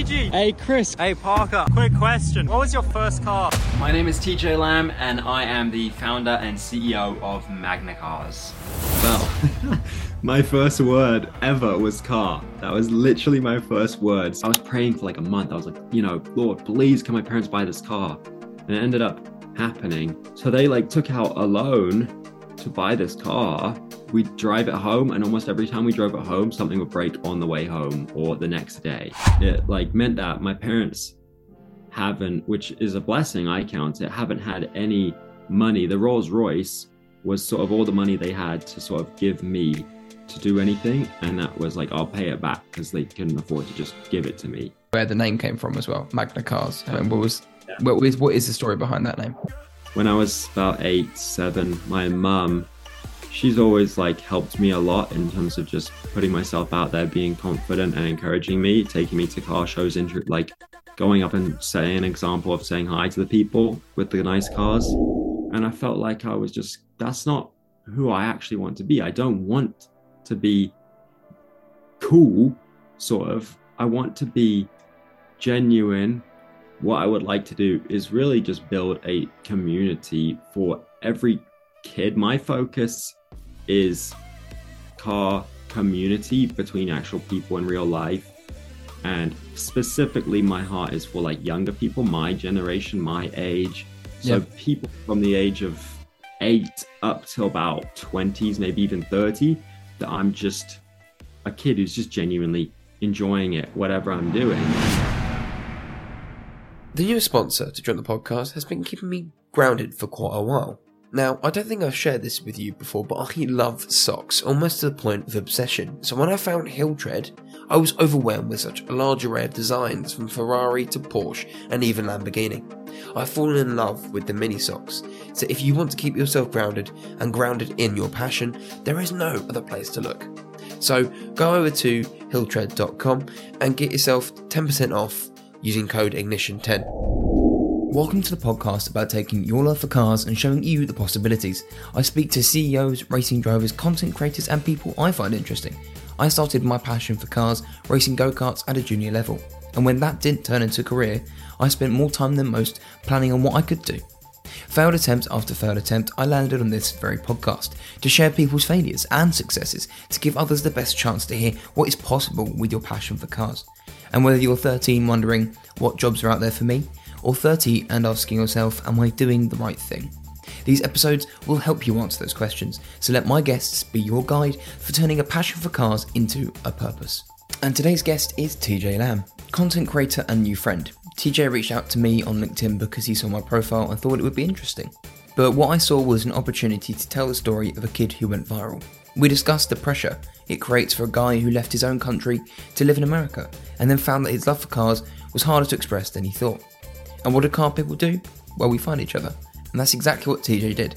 Luigi. Hey, Chris. Hey, Parker. Quick question. What was your first car? My name is TJ Lamb, and I am the founder and CEO of Magna Cars. Well, my first word ever was car. That was literally my first words. I was praying for like a month. I was like, you know, Lord, please can my parents buy this car? And it ended up happening. So they like took out a loan to buy this car. We drive it home, and almost every time we drove it home, something would break on the way home or the next day. It like meant that my parents haven't, which is a blessing I count it, haven't had any money. The Rolls Royce was sort of all the money they had to sort of give me to do anything, and that was like I'll pay it back because they couldn't afford to just give it to me. Where the name came from as well, Magna Cars. And what was what is what is the story behind that name? When I was about eight, seven, my mum, she's always like helped me a lot in terms of just putting myself out there, being confident and encouraging me, taking me to car shows, intro- like going up and setting an example of saying hi to the people with the nice cars. And I felt like I was just that's not who I actually want to be. I don't want to be cool, sort of. I want to be genuine. What I would like to do is really just build a community for every kid. My focus is car community between actual people in real life. And specifically, my heart is for like younger people, my generation, my age. So Yeah. people from the age of eight up till about 20s, maybe even 30, that I'm just a kid who's just genuinely enjoying it, whatever I'm doing. The newest sponsor to join the podcast has been keeping me grounded for quite a while. Now, I don't think I've shared this with you before, but I love socks, almost to the point of obsession. So when I found Heel Tread, I was overwhelmed with such a large array of designs from Ferrari to Porsche and even Lamborghini. I've fallen in love with the mini socks, so if you want to keep yourself grounded and grounded in your passion, there is no other place to look. So go over to heeltread.com and get yourself 10% off using code ignition10. Welcome to the podcast about taking your love for cars and showing you the possibilities. I speak to CEOs, racing drivers, content creators, and people I find interesting. I started my passion for cars racing go karts at a junior level, and when that didn't turn into a career, I spent more time than most planning on what I could do. Failed attempt after failed attempt, I landed on this very podcast to share people's failures and successes to give others the best chance to hear what is possible with your passion for cars. And whether you're 13 wondering what jobs are out there for me, or 30 and asking yourself, Am I doing the right thing? These episodes will help you answer those questions, so let my guests be your guide for turning a passion for cars into a purpose. And today's guest is TJ Lamb, content creator and new friend. TJ reached out to me on LinkedIn because he saw my profile and thought it would be interesting. But what I saw was an opportunity to tell the story of a kid who went viral. We discussed the pressure it creates for a guy who left his own country to live in America and then found that his love for cars was harder to express than he thought. And what do car people do? Well, we find each other. And that's exactly what TJ did.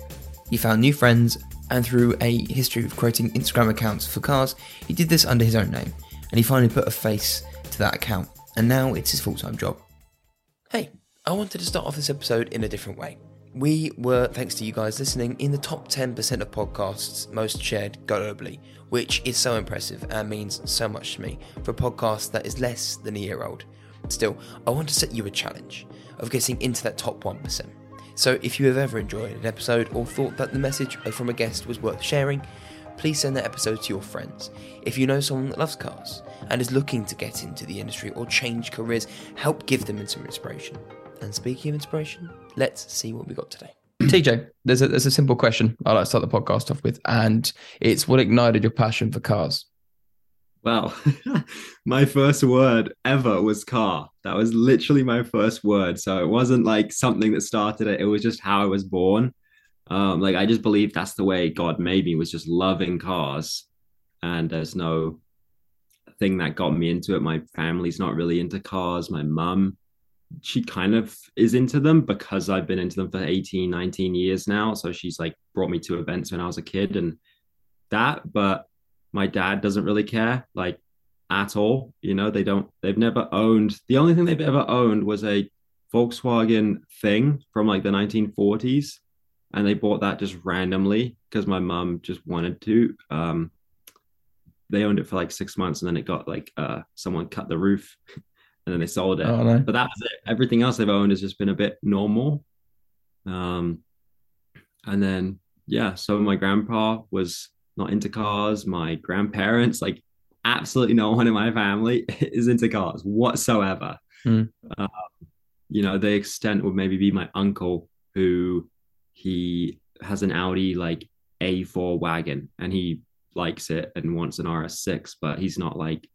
He found new friends, and through a history of creating Instagram accounts for cars, he did this under his own name. And he finally put a face to that account. And now it's his full time job. Hey, I wanted to start off this episode in a different way. We were, thanks to you guys listening, in the top 10% of podcasts most shared globally, which is so impressive and means so much to me for a podcast that is less than a year old. Still, I want to set you a challenge of getting into that top 1%. So if you have ever enjoyed an episode or thought that the message from a guest was worth sharing, please send that episode to your friends. If you know someone that loves cars and is looking to get into the industry or change careers, help give them some inspiration. And speaking of inspiration, let's see what we got today. TJ, there's a there's a simple question I like to start the podcast off with, and it's what ignited your passion for cars. Well, my first word ever was car. That was literally my first word. So it wasn't like something that started it. It was just how I was born. Um, like I just believe that's the way God made me was just loving cars. And there's no thing that got me into it. My family's not really into cars. My mum, she kind of is into them because I've been into them for 18, 19 years now. So she's like brought me to events when I was a kid and that, but my dad doesn't really care like at all you know they don't they've never owned the only thing they've ever owned was a volkswagen thing from like the 1940s and they bought that just randomly because my mum just wanted to um they owned it for like six months and then it got like uh someone cut the roof and then they sold it. Oh no. But that was it. Everything else they've owned has just been a bit normal. Um, and then yeah, so my grandpa was not into cars. My grandparents, like absolutely no one in my family is into cars whatsoever. Hmm. Um, you know, the extent would maybe be my uncle who he has an Audi like A4 wagon and he likes it and wants an RS6, but he's not like,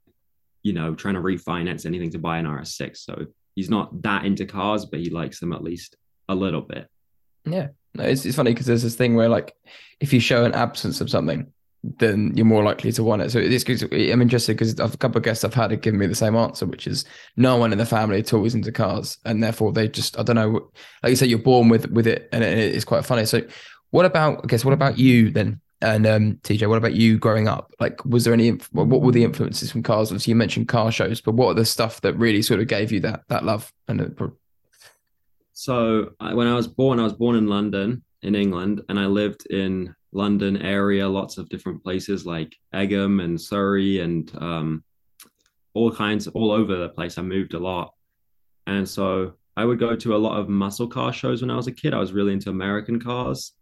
you know, trying to refinance anything to buy an RS6. So he's not that into cars, but he likes them at least a little bit. Yeah, no, it's, it's funny because there's this thing where like if you show an absence of something, then you're more likely to want it. So good. I'm interested because a couple of guests I've had have given me the same answer, which is no one in the family at all is into cars, and therefore they just I don't know. Like you said, you're born with with it, and it, it's quite funny. So, what about I guess what about you then? And um, TJ, what about you growing up? Like, was there any? What were the influences from cars? Obviously, you mentioned car shows, but what are the stuff that really sort of gave you that that love and So when I was born, I was born in London, in England, and I lived in London area, lots of different places like Egham and Surrey and um, all kinds, all over the place. I moved a lot, and so I would go to a lot of muscle car shows when I was a kid. I was really into American cars,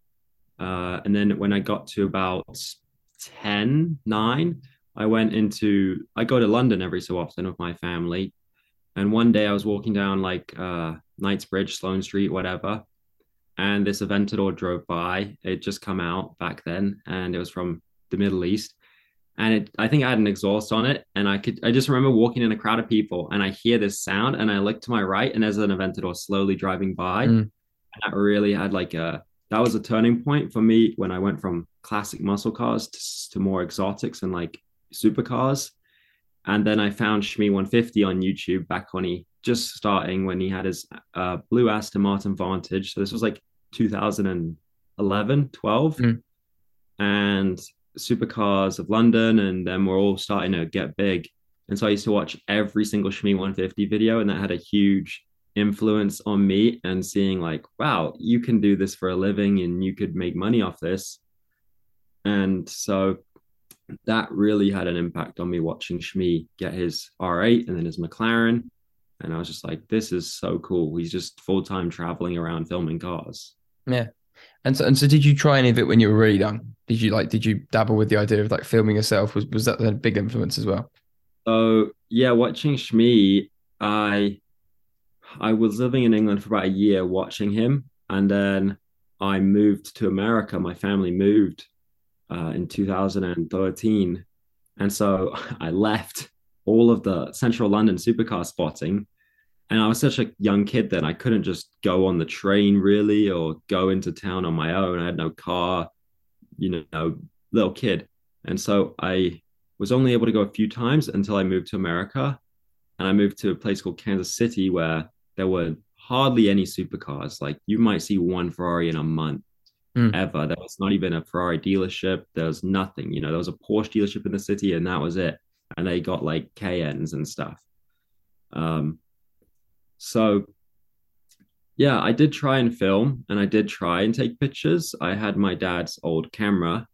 uh, and then when I got to about 10, 9, I went into. I go to London every so often with my family, and one day I was walking down like uh, Knightsbridge, Sloane Street, whatever and this Aventador drove by. It just come out back then, and it was from the Middle East. And it, I think I had an exhaust on it, and I could, I just remember walking in a crowd of people, and I hear this sound, and I look to my right, and there's an Aventador slowly driving by. Mm. And that really had like a, that was a turning point for me when I went from classic muscle cars to, to more exotics and like supercars. And then I found Shmee 150 on YouTube back when he just starting when he had his uh, blue Aston Martin Vantage. So this was like 2011, 12. Mm. And supercars of London, and then we're all starting to get big. And so I used to watch every single Shmee 150 video, and that had a huge influence on me and seeing like, wow, you can do this for a living and you could make money off this. And so that really had an impact on me watching Shmee get his R8 and then his McLaren. And I was just like, this is so cool. He's just full time traveling around filming cars. Yeah. And so, and so, did you try any of it when you were really young? Did you like, did you dabble with the idea of like filming yourself? Was was that a big influence as well? So yeah, watching Shmee, I I was living in England for about a year watching him, and then I moved to America. My family moved uh, in 2013, and so I left all of the central London supercar spotting. And I was such a young kid then, I couldn't just go on the train really or go into town on my own. I had no car, you know, little kid. And so I was only able to go a few times until I moved to America. And I moved to a place called Kansas City where there were hardly any supercars. Like you might see one Ferrari in a month Mm. ever. There was not even a Ferrari dealership. There was nothing. You know, there was a Porsche dealership in the city and that was it and they got like KNs and stuff. Um, so yeah, I did try and film and I did try and take pictures. I had my dad's old camera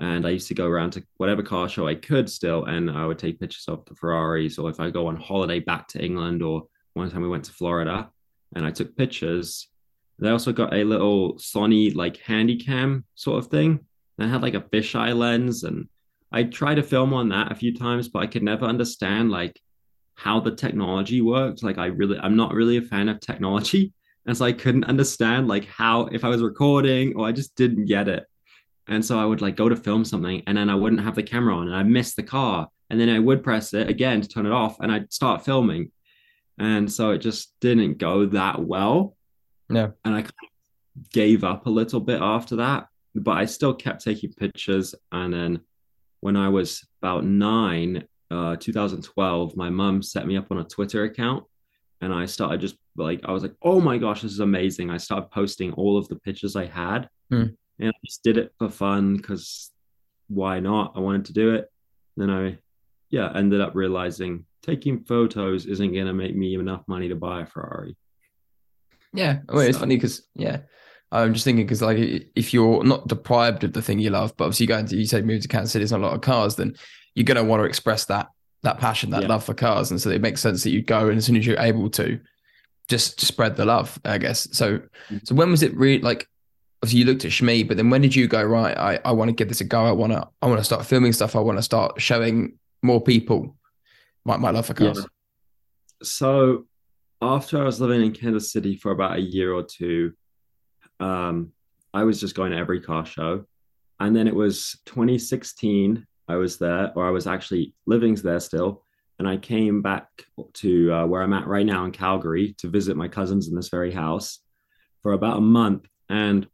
and I used to go around to whatever car show I could still, and I would take pictures of the Ferraris. Or if I go on holiday back to England, or one time we went to Florida and I took pictures. They also got a little Sony like handy cam sort of thing. And had like a fisheye lens and I tried to film on that a few times, but I could never understand like how the technology worked. Like I really, I'm not really a fan of technology, and so I couldn't understand like how if I was recording or I just didn't get it. And so I would like go to film something, and then I wouldn't have the camera on, and I missed the car, and then I would press it again to turn it off, and I'd start filming, and so it just didn't go that well. No. and I kind of gave up a little bit after that, but I still kept taking pictures, and then when I was about nine, uh, 2012, my mum set me up on a Twitter account and I started just like, I was like, oh my gosh, this is amazing. I started posting all of the pictures I had Hmm. and I just did it for fun because why not? I wanted to do it. Then I, yeah, ended up realizing taking photos isn't going to make me enough money to buy a Ferrari. Yeah, I mean, it's funny because yeah, I'm just thinking because like if you're not deprived of the thing you love, but obviously you go into you say move to Kansas City, there's not a lot of cars, then you're gonna want to express that that passion, that Yeah. love for cars, and so it makes sense that you go and as soon as you're able to, just spread the love. I guess. So, Mm-hmm. so when was it really like? Obviously, you looked at Shmee, but then when did you go right? I, I want to give this a go. I want to I want to start filming stuff. I want to start showing more people my, my love for cars. Yeah. So after I was living in Kansas City for about a year or two, um, I was just going to every car show. And then it was 2016, I was there, or I was actually living there still. And I came back to uh, where I'm at right now in Calgary to visit my cousins in this very house for about a month. And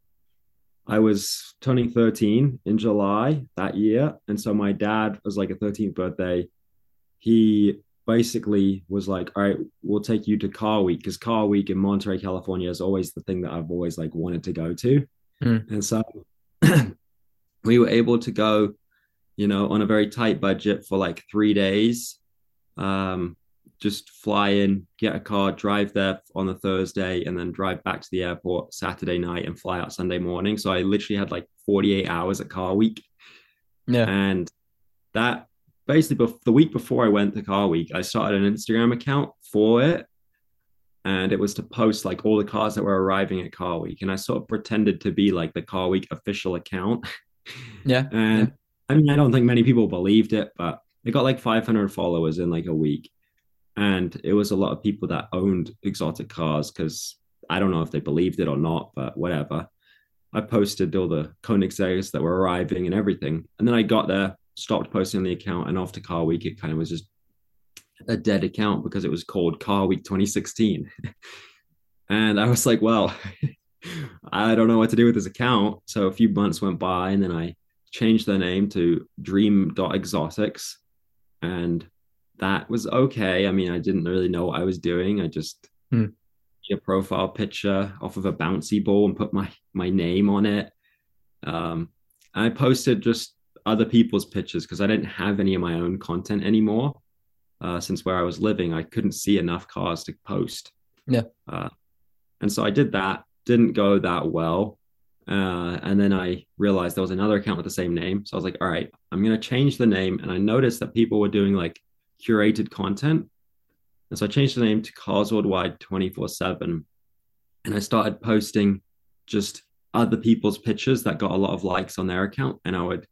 I was turning 13 in July that year. And so my dad was like a 13th birthday. He basically was like, all right, we'll take you to Car Week because Car Week in Monterey, California is always the thing that I've always like wanted to go to. Mm. And so we were able to go, you know, on a very tight budget for like three days. Um, just fly in, get a car, drive there on the Thursday, and then drive back to the airport Saturday night and fly out Sunday morning. So I literally had like 48 hours at Car Week. Yeah. And that basically bef- the week before I went to Car Week, I started an Instagram account for it. And it was to post like all the cars that were arriving at Car Week. And I sort of pretended to be like the Car Week official account. Yeah. And I mean, I don't think many people believed it, but it got like 500 followers in like a week. And it was a lot of people that owned exotic cars because I don't know if they believed it or not, but whatever. I posted all the Koenigseggers that were arriving and everything. And then I got there, stopped posting on the account, and after Car Week, it kind of was just a dead account because it was called Car Week 2016. and I was like, well, I don't know what to do with this account. So a few months went by, and then I changed the name to Dream.exotics. And that was okay. I mean, I didn't really know what I was doing. I just Hmm. a profile picture off of a bouncy ball and put my my name on it. Um, I posted just other people's pictures because I didn't have any of my own content anymore. Uh, since where I was living, I couldn't see enough cars to post. Yeah. Uh, and so I did that. Didn't go that well. Uh, and then I realized there was another account with the same name. So I was like, all right, I'm going to change the name. And I noticed that people were doing like curated content. And so I changed the name to Cars Worldwide 24 7. And I started posting just other people's pictures that got a lot of likes on their account. And I would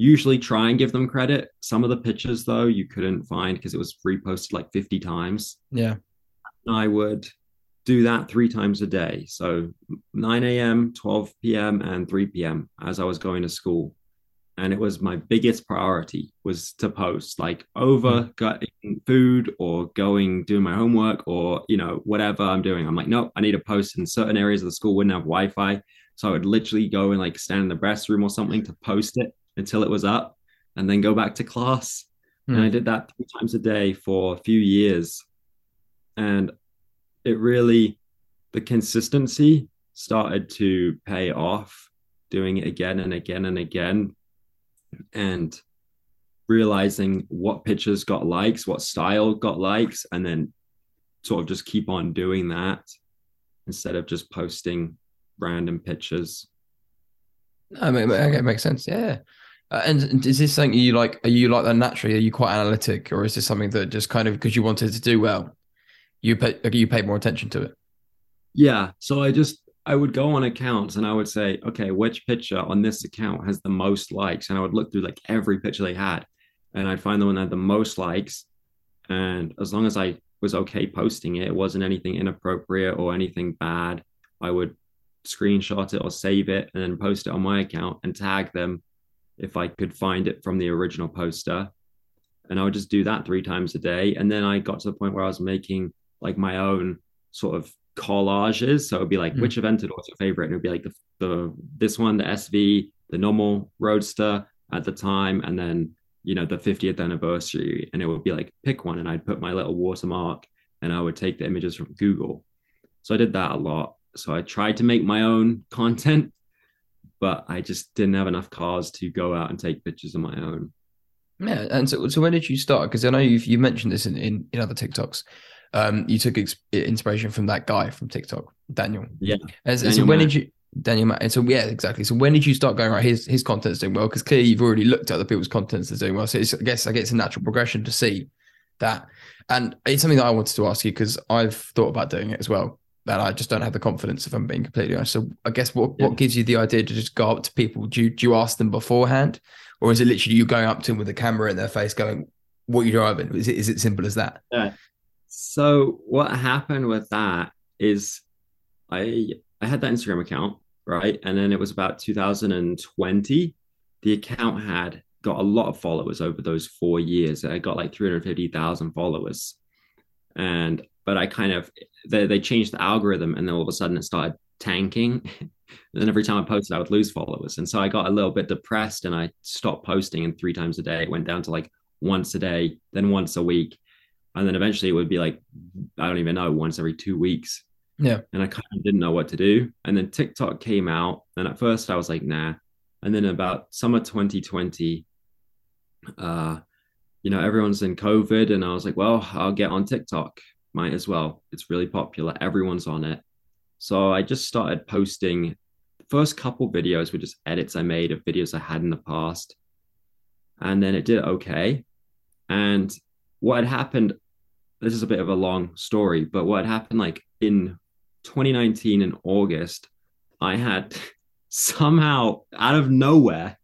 usually try and give them credit. Some of the pictures, though, you couldn't find because it was reposted like 50 times. Yeah. I would do that three times a day. So 9 a.m., 12 p.m., and 3 p.m. as I was going to school. And it was my biggest priority was to post like over mm. getting food or going doing my homework or you know whatever I'm doing. I'm like, nope, I need to post in certain areas of the school wouldn't have Wi-Fi. So I would literally go and like stand in the restroom or something to post it until it was up and then go back to class. And Hmm. I did that three times a day for a few years. And it really, the consistency started to pay off doing it again and again and again. And realizing what pictures got likes, what style got likes, and then sort of just keep on doing that instead of just posting random pictures. I mean, okay, it makes sense. Yeah. Uh, and is this something you like? Are you like that naturally? Are you quite analytic, or is this something that just kind of because you wanted to do well, you pay you paid more attention to it? Yeah. So I just I would go on accounts and I would say, okay, which picture on this account has the most likes? And I would look through like every picture they had. And I'd find the one that had the most likes. And as long as I was okay posting it, it wasn't anything inappropriate or anything bad, I would screenshot it or save it and then post it on my account and tag them if I could find it from the original poster. And I would just do that three times a day. And then I got to the point where I was making like my own sort of collages. So it'd be like, Mm. which Aventador was your favorite? And it'd be like the, the this one, the SV, the normal Roadster at the time, and then you know the 50th anniversary. And it would be like pick one, and I'd put my little watermark, and I would take the images from Google. So I did that a lot. So I tried to make my own content, but I just didn't have enough cars to go out and take pictures of my own. Yeah. And so, so when did you start? Because I know you've you mentioned this in, in, in other TikToks. Um, you took ex- inspiration from that guy from TikTok, Daniel. Yeah. As, so Daniel when Mack. did you Daniel Mack? And so yeah, exactly. So when did you start going right? His his content's doing well because clearly you've already looked at other people's contents that's doing well. So it's, I guess I guess it's a natural progression to see that. And it's something that I wanted to ask you because I've thought about doing it as well. That I just don't have the confidence if I'm being completely honest. So I guess what, Yeah. what gives you the idea to just go up to people? Do you, do you ask them beforehand? Or is it literally you going up to them with a camera in their face going, what are you driving? Is it, is it simple as that? Yeah. So what happened with that is I I had that Instagram account, right? And then it was about 2020. The account had got a lot of followers over those four years. I got like 350,000 followers. And but I kind of they, they changed the algorithm and then all of a sudden it started tanking. and then every time I posted, I would lose followers. And so I got a little bit depressed and I stopped posting and three times a day. It went down to like once a day, then once a week. And then eventually it would be like, I don't even know, once every two weeks. Yeah. And I kind of didn't know what to do. And then TikTok came out. And at first I was like, nah. And then about summer 2020, uh, you know, everyone's in COVID. And I was like, well, I'll get on TikTok. Might as well. It's really popular. Everyone's on it. So I just started posting. The first couple videos were just edits I made of videos I had in the past. And then it did okay. And what had happened, this is a bit of a long story, but what had happened like in 2019 in August, I had somehow out of nowhere,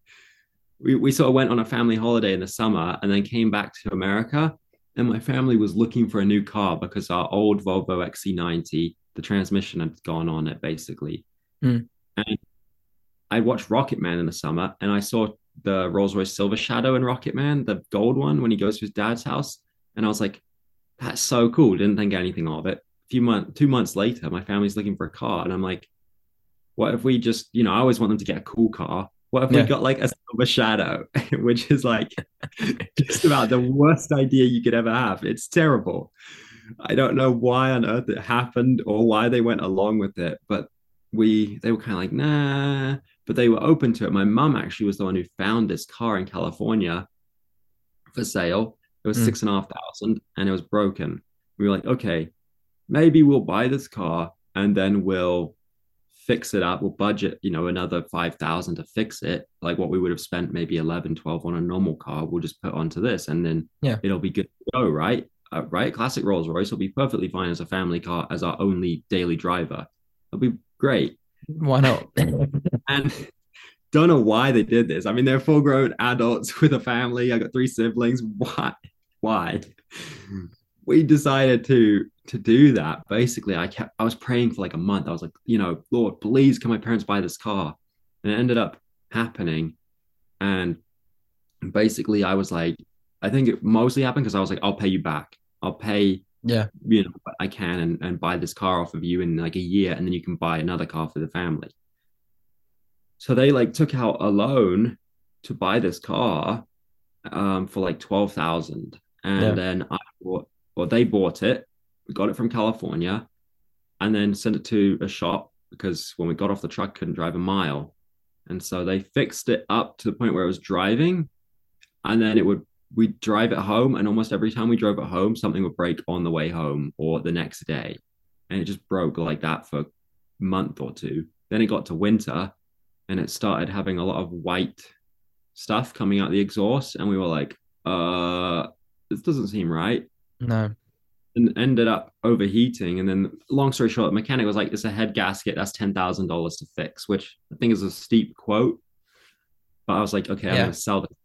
we, we sort of went on a family holiday in the summer and then came back to America. And my family was looking for a new car because our old Volvo XC90, the transmission had gone on it basically. Hmm. And I watched Rocketman in the summer and I saw the Rolls Royce Silver Shadow in Rocketman, the gold one, when he goes to his dad's house. And I was like, that's so cool. Didn't think anything of it. A few months, two months later, my family's looking for a car. And I'm like, what if we just, you know, I always want them to get a cool car. What if Yeah. we got like a silver shadow, which is like just about the worst idea you could ever have? It's terrible. I don't know why on earth it happened or why they went along with it, but we they were kind of like, nah, but they were open to it. My mum actually was the one who found this car in California for sale. It was Mm. six and a half thousand and it was broken. We were like, okay, maybe we'll buy this car and then we'll fix it up. We'll budget, you know, another 5,000 to fix it. Like what we would have spent maybe 11, 12 on a normal car. We'll just put onto this and then Yeah. it'll be good to go, right? Uh, right. Classic Rolls Royce will be perfectly fine as a family car, as our only daily driver. It'll be great. Why not? And don't know why they did this. I mean, they're full grown adults with a family. I got three siblings. Why? Why? We decided to to do that. Basically, I kept I was praying for like a month. I was like, you know, Lord, please can my parents buy this car? And it ended up happening. And basically I was like, I think it mostly happened because I was like, I'll pay you back. I'll pay yeah. you know I can and, and buy this car off of you in like a year and then you can buy another car for the family. So they like took out a loan to buy this car um, for like 12,000 and Yeah. then I bought or they bought it. We got it from California and then sent it to a shop because when we got off the truck couldn't drive a mile. And so they fixed it up to the point where it was driving and then it would we'd drive it home and almost every time we drove it home something would break on the way home or the next day and it just broke like that for a month or two then it got to winter and it started having a lot of white stuff coming out the exhaust and we were like uh this doesn't seem right No. And ended up overheating. And then long story short the mechanic was like it's a head gasket. That's $10000 to fix which i think is a steep quote. But i was like okay i'm gonna sell this.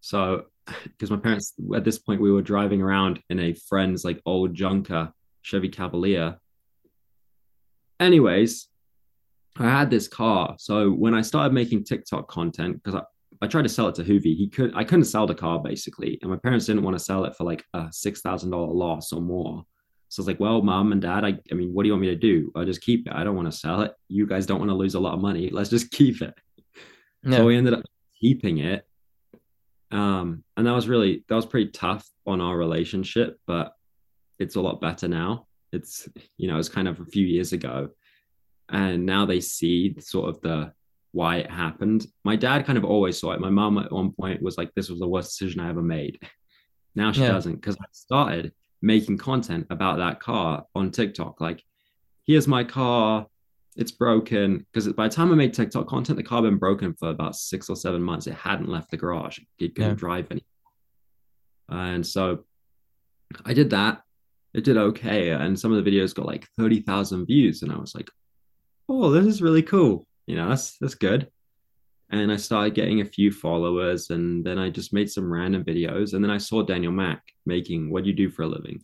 So because my parents at this point we were driving around in a friend's like old junker chevy cavalier. Anyways i had this car. So when i started making tiktok content because I, I tried to sell it to Hoovie. He could I couldn't sell the car basically, and my parents didn't want to sell it for like a six thousand dollar loss or more. So I was like, "Well, mom and dad, I, I mean, what do you want me to do? I'll just keep it. I don't want to sell it. You guys don't want to lose a lot of money. Let's just keep it." Yeah. So we ended up keeping it, um, and that was really that was pretty tough on our relationship, but it's a lot better now. It's you know it's kind of a few years ago, and now they see sort of the why it happened. My dad kind of always saw it. My mom at one point was like, "This was the worst decision I ever made." Now she Yeah. doesn't because I started making content about that car on TikTok. Like, here's my car. It's broken because by the time I made TikTok content, the car had been broken for about six or seven months. It hadn't left the garage. It couldn't Yeah. drive anymore. And so I did that. It did okay. And some of the videos got like 30,000 views. And I was like, oh, this is really cool. You know, that's that's good. And I started getting a few followers, and then I just made some random videos. And then I saw Daniel Mack making what do you do for a living?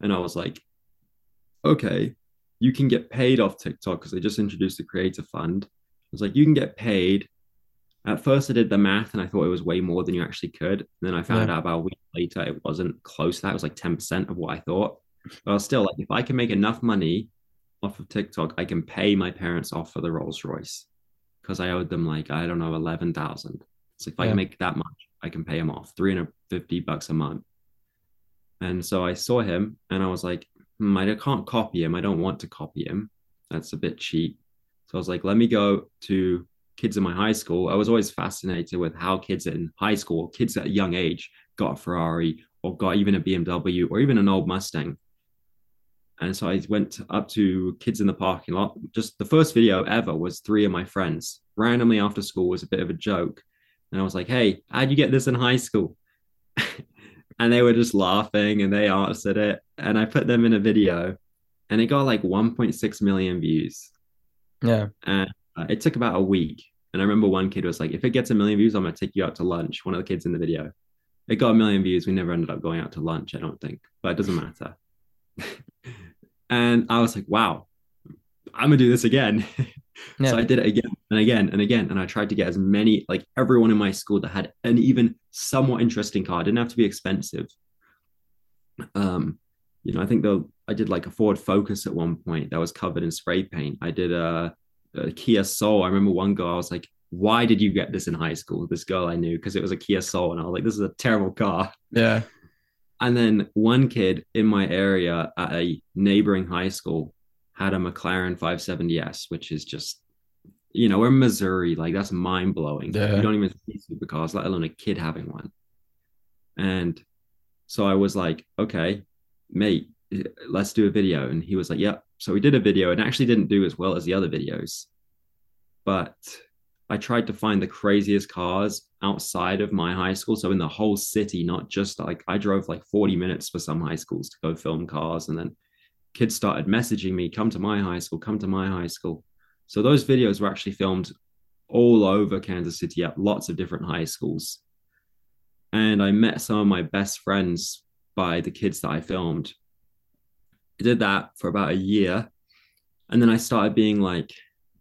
And I was like, okay, you can get paid off TikTok because they just introduced the creator fund. I was like, you can get paid. At first, I did the math and I thought it was way more than you actually could. And then I found Yeah. out about a week later it wasn't close to that. It was like 10% of what I thought. But I was still like, if I can make enough money off of TikTok, I can pay my parents off for the Rolls Royce because I owed them like, I don't know, 11,000. So if I can make that much, I can pay him off 350 bucks a month. And so I saw him and I was like, hmm, I can't copy him. I don't want to copy him. That's a bit cheap. So I was like, let me go to kids in my high school. I was always fascinated with how kids in high school, kids at a young age, got a Ferrari or got even a BMW or even an old Mustang. And so I went up to kids in the parking lot. Just the first video ever was three of my friends randomly after school was a bit of a joke. And I was like, hey, how'd you get this in high school? and they were just laughing and they answered it. And I put them in a video and it got like 1.6 million views. Yeah. And uh, it took about a week. And I remember one kid was like, if it gets a million views, I'm going to take you out to lunch. One of the kids in the video. It got a million views. We never ended up going out to lunch, I don't think, but it doesn't matter. and I was like, wow, I'm to do this again. Yeah. So I did it again and again and again. And I tried to get as many, like everyone in my school that had an even somewhat interesting car. It didn't have to be expensive. Um, you know, I think though I did like a Ford Focus at one point that was covered in spray paint. I did a, a Kia Soul. I remember one girl, I was like, why did you get this in high school? This girl I knew because it was a Kia Soul. And I was like, this is a terrible car. Yeah. And then one kid in my area at a neighboring high school had a McLaren 570S, which is just, you know, we're in Missouri. Like that's mind blowing. Yeah. You don't even see supercars, let alone a kid having one. And so I was like, okay, mate, let's do a video. And he was like, yep. So we did a video and actually didn't do as well as the other videos. But I tried to find the craziest cars outside of my high school. So in the whole city, not just like I drove like 40 minutes for some high schools to go film cars. And then kids started messaging me, come to my high school, come to my high school. So those videos were actually filmed all over Kansas City at lots of different high schools. And I met some of my best friends by the kids that I filmed. I did that for about a year. And then I started being like,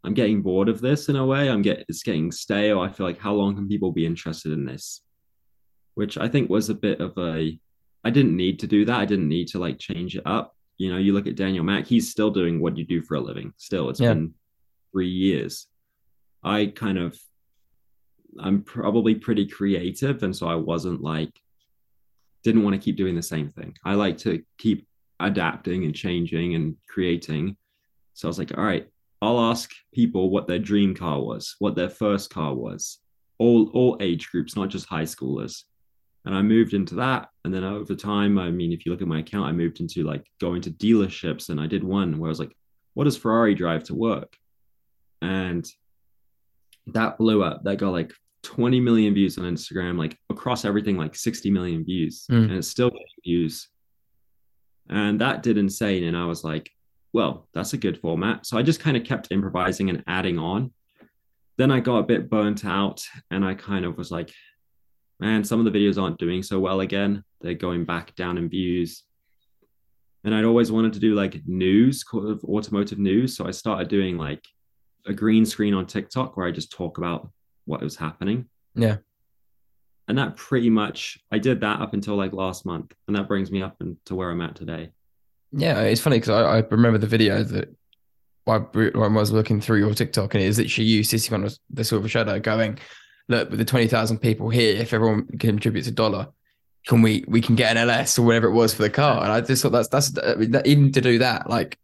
I'm getting bored of this in a way. I'm get it's getting stale. I feel like how long can people be interested in this? Which I think was a bit of a I didn't need to do that. I didn't need to like change it up. You know, you look at Daniel Mack, he's still doing what you do for a living. Still, it's Yeah. been three years. I kind of I'm probably pretty creative. And so I wasn't like didn't want to keep doing the same thing. I like to keep adapting and changing and creating. So I was like, all right, I'll ask people what their dream car was, what their first car was, all all age groups, not just high schoolers. And I moved into that. And then over time, I mean, if you look at my account, I moved into like going to dealerships and I did one where I was like, what does Ferrari drive to work? And that blew up. That got like 20 million views on Instagram, like across everything, like 60 million views. Mm. And it's still getting views. And that did insane. And I was like, well, that's a good format. So I just kind of kept improvising and adding on. Then I got a bit burnt out and I kind of was like, man, some of the videos aren't doing so well again. They're going back down in views. And I'd always wanted to do like news, of automotive news. So I started doing like a green screen on TikTok where I just talk about what was happening. Yeah. And that pretty much, I did that up until like last month. And that brings me up to where I'm at today. Yeah, it's funny because I, I remember the video that I, when I was looking through your TikTok, and it is literally you sitting on the silver shadow, going, "Look, with the twenty thousand people here, if everyone contributes a dollar, can we we can get an LS or whatever it was for the car?" And I just thought that's that's I mean, that, even to do that, like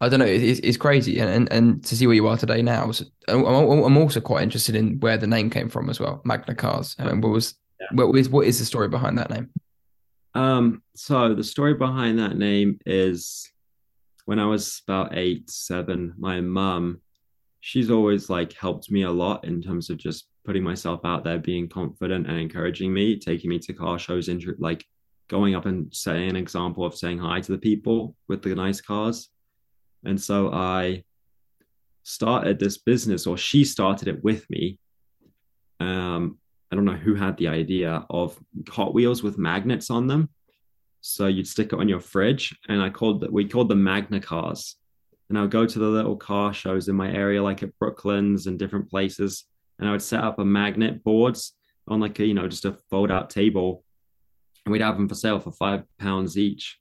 I don't know, it, it's, it's crazy, and, and and to see where you are today now, was, I'm, I'm also quite interested in where the name came from as well, Magna Cars. I mean, what was Yeah. what is what is the story behind that name? Um, so the story behind that name is when I was about eight, seven, my mum, she's always like helped me a lot in terms of just putting myself out there, being confident and encouraging me, taking me to car shows, intro- like going up and setting an example of saying hi to the people with the nice cars. And so I started this business, or she started it with me. Um, I don't know who had the idea of Hot Wheels with magnets on them. So you'd stick it on your fridge, and I called that we called them Magna cars. And I would go to the little car shows in my area, like at Brooklands and different places, and I would set up a magnet boards on like a you know just a fold out table, and we'd have them for sale for five pounds each,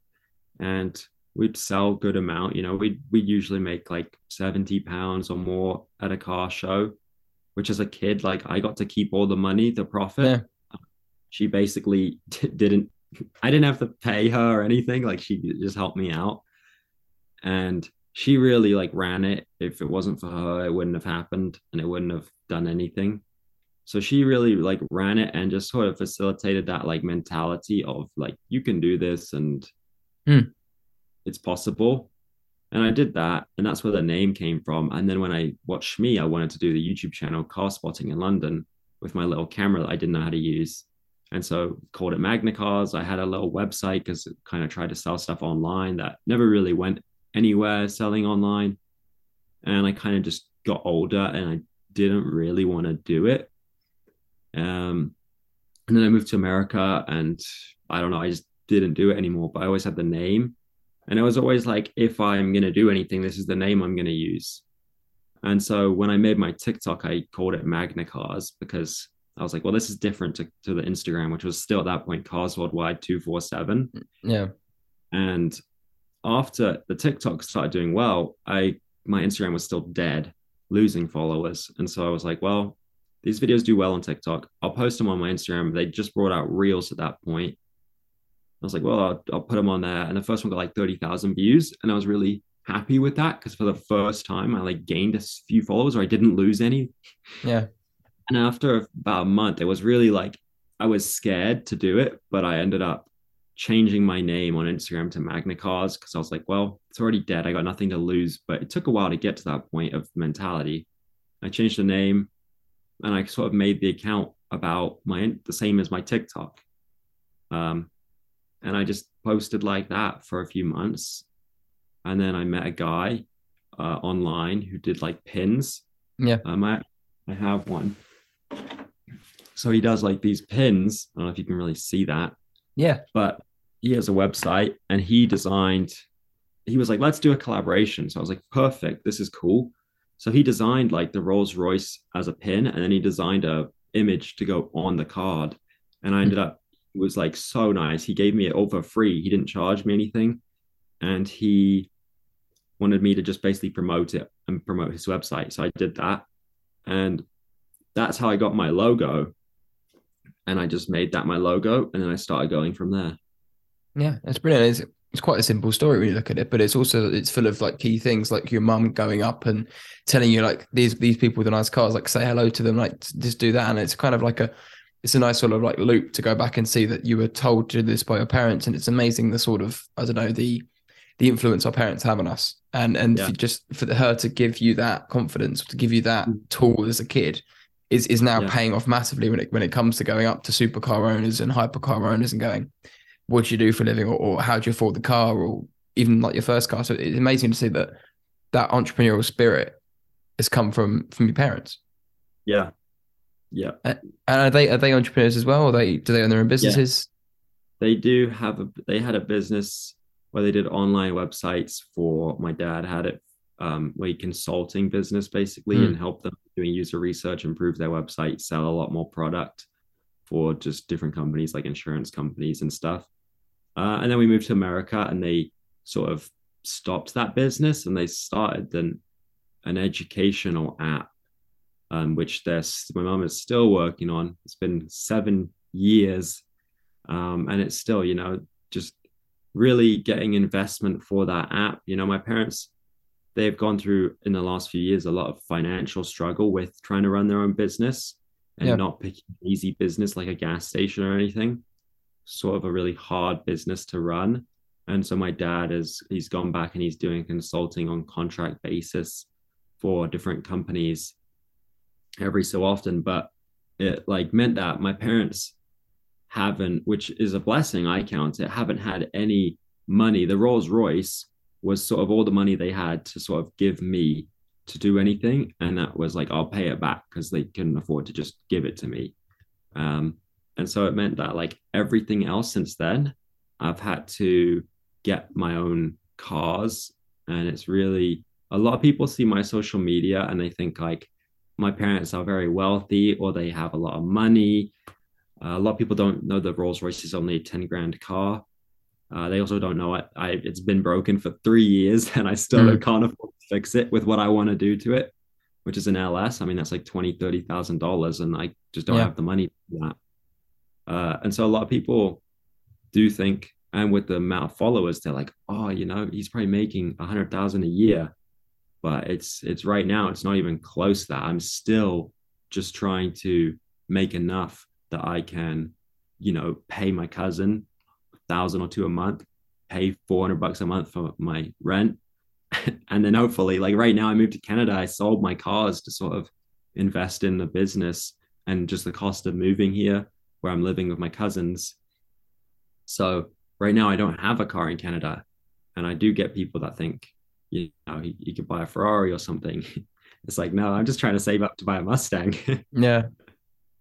and we'd sell a good amount. You know, we we usually make like seventy pounds or more at a car show, which as a kid, like I got to keep all the money, the profit. Yeah. She basically didn't. I didn't have to pay her or anything. Like she just helped me out, and she really like ran it. If it wasn't for her, it wouldn't have happened, and it wouldn't have done anything. So she really like ran it and just sort of facilitated that like mentality of like you can do this and Hmm. it's possible. And I did that, and that's where the name came from. And then when I watched Shmee, I wanted to do the YouTube channel Car Spotting in London with my little camera that I didn't know how to use. And so called it Magna Cars. I had a little website because it kind of tried to sell stuff online that never really went anywhere selling online. And I kind of just got older and I didn't really want to do it. Um, and then I moved to America and I don't know, I just didn't do it anymore, but I always had the name. And it was always like, if I'm going to do anything, this is the name I'm going to use. And so when I made my TikTok, I called it Magna Cars because I was like, well, this is different to, to the Instagram, which was still at that point Cars Worldwide 247. Yeah. And after the TikTok started doing well, I my Instagram was still dead, losing followers. And so I was like, well, these videos do well on TikTok. I'll post them on my Instagram. They just brought out Reels at that point. I was like, well, I'll, I'll put them on there. And the first one got like 30,000 views. And I was really happy with that because for the first time, I like gained a few followers or I didn't lose any. Yeah. And after about a month, it was really like I was scared to do it, but I ended up changing my name on Instagram to Magna Cars because I was like, well, it's already dead. I got nothing to lose. But it took a while to get to that point of mentality. I changed the name and I sort of made the account about my the same as my TikTok. Um, and I just posted like that for a few months. And then I met a guy uh, online who did like pins. Yeah. Um, I, I have one. So he does like these pins. I don't know if you can really see that, Yeah. but he has a website and he designed, he was like, let's do a collaboration. So I was like, perfect. This is cool. So he designed like the Rolls Royce as a pin and then he designed a image to go on the card. And I ended up, it was like so nice. He gave me it all for free. He didn't charge me anything. And he wanted me to just basically promote it and promote his website. So I did that. And that's how I got my logo. And I just made that my logo. And then I started going from there. Yeah, that's brilliant. It's, it's quite a simple story when you look at it, but it's also it's full of like key things like your mum going up and telling you like these these people with the nice cars, like say hello to them, like just do that, and it's kind of like a it's a nice sort of like loop to go back and see that you were told to do this by your parents, and it's amazing the sort of I don't know the the influence our parents have on us, and and Yeah. for just for her to give you that confidence, to give you that mm. tool as a kid. Is, is now Yeah. paying off massively when it when it comes to going up to supercar owners and hypercar owners and going, what do you do for a living or, or how do you afford the car or even like your first car so it's amazing to see that that entrepreneurial spirit has come from from your parents Yeah. Yeah. and are they are they entrepreneurs as well or they do they own their own businesses they do have a they had a business where they did online websites for my dad had it um where consulting business basically Hmm. and help them doing user research improve their website sell a lot more product for just different companies like insurance companies and stuff uh, and then we moved to america and they sort of stopped that business and they started then an educational app um, which my mom is still working on. It's been seven years um, and it's still you know just really getting investment for that app. You know my parents they've gone through in the last few years a lot of financial struggle with trying to run their own business and Yeah. not picking an easy business like a gas station or anything. Sort of a really hard business to run. And so my dad is he's gone back and he's doing consulting on contract basis for different companies every so often but it like meant that my parents haven't, which is a blessing, I count it, haven't had any money. The Rolls Royce was sort of all the money they had to sort of give me to do anything. And that was like, I'll pay it back because they couldn't afford to just give it to me. Um, and so it meant that like everything else since then, I've had to get my own cars. And it's really a lot of people see my social media and they think like my parents are very wealthy or they have a lot of money. Uh, a lot of people don't know the Rolls Royce is only a 10 grand car. Uh, they also don't know it. I, it's been broken for three years and I still mm. can't afford to fix it with what I want to do to it, which is an LS. I mean, that's like twenty, thirty thousand dollars, and I just don't yeah. have the money for that. Uh, and so a lot of people do think, and with the amount of followers, they're like, oh, you know, he's probably making a hundred thousand a year, but it's it's right now, it's not even close that. I'm still just trying to make enough that I can, you know, pay my cousin a thousand or two a month, pay 400 bucks a month for my rent. and then hopefully, like right now, I moved to Canada, I sold my cars to sort of invest in the business and just the cost of moving here where I'm living with my cousins. So right now, I don't have a car in Canada. And I do get people that think, you know, you, you could buy a Ferrari or something. It's like, no, I'm just trying to save up to buy a Mustang. yeah.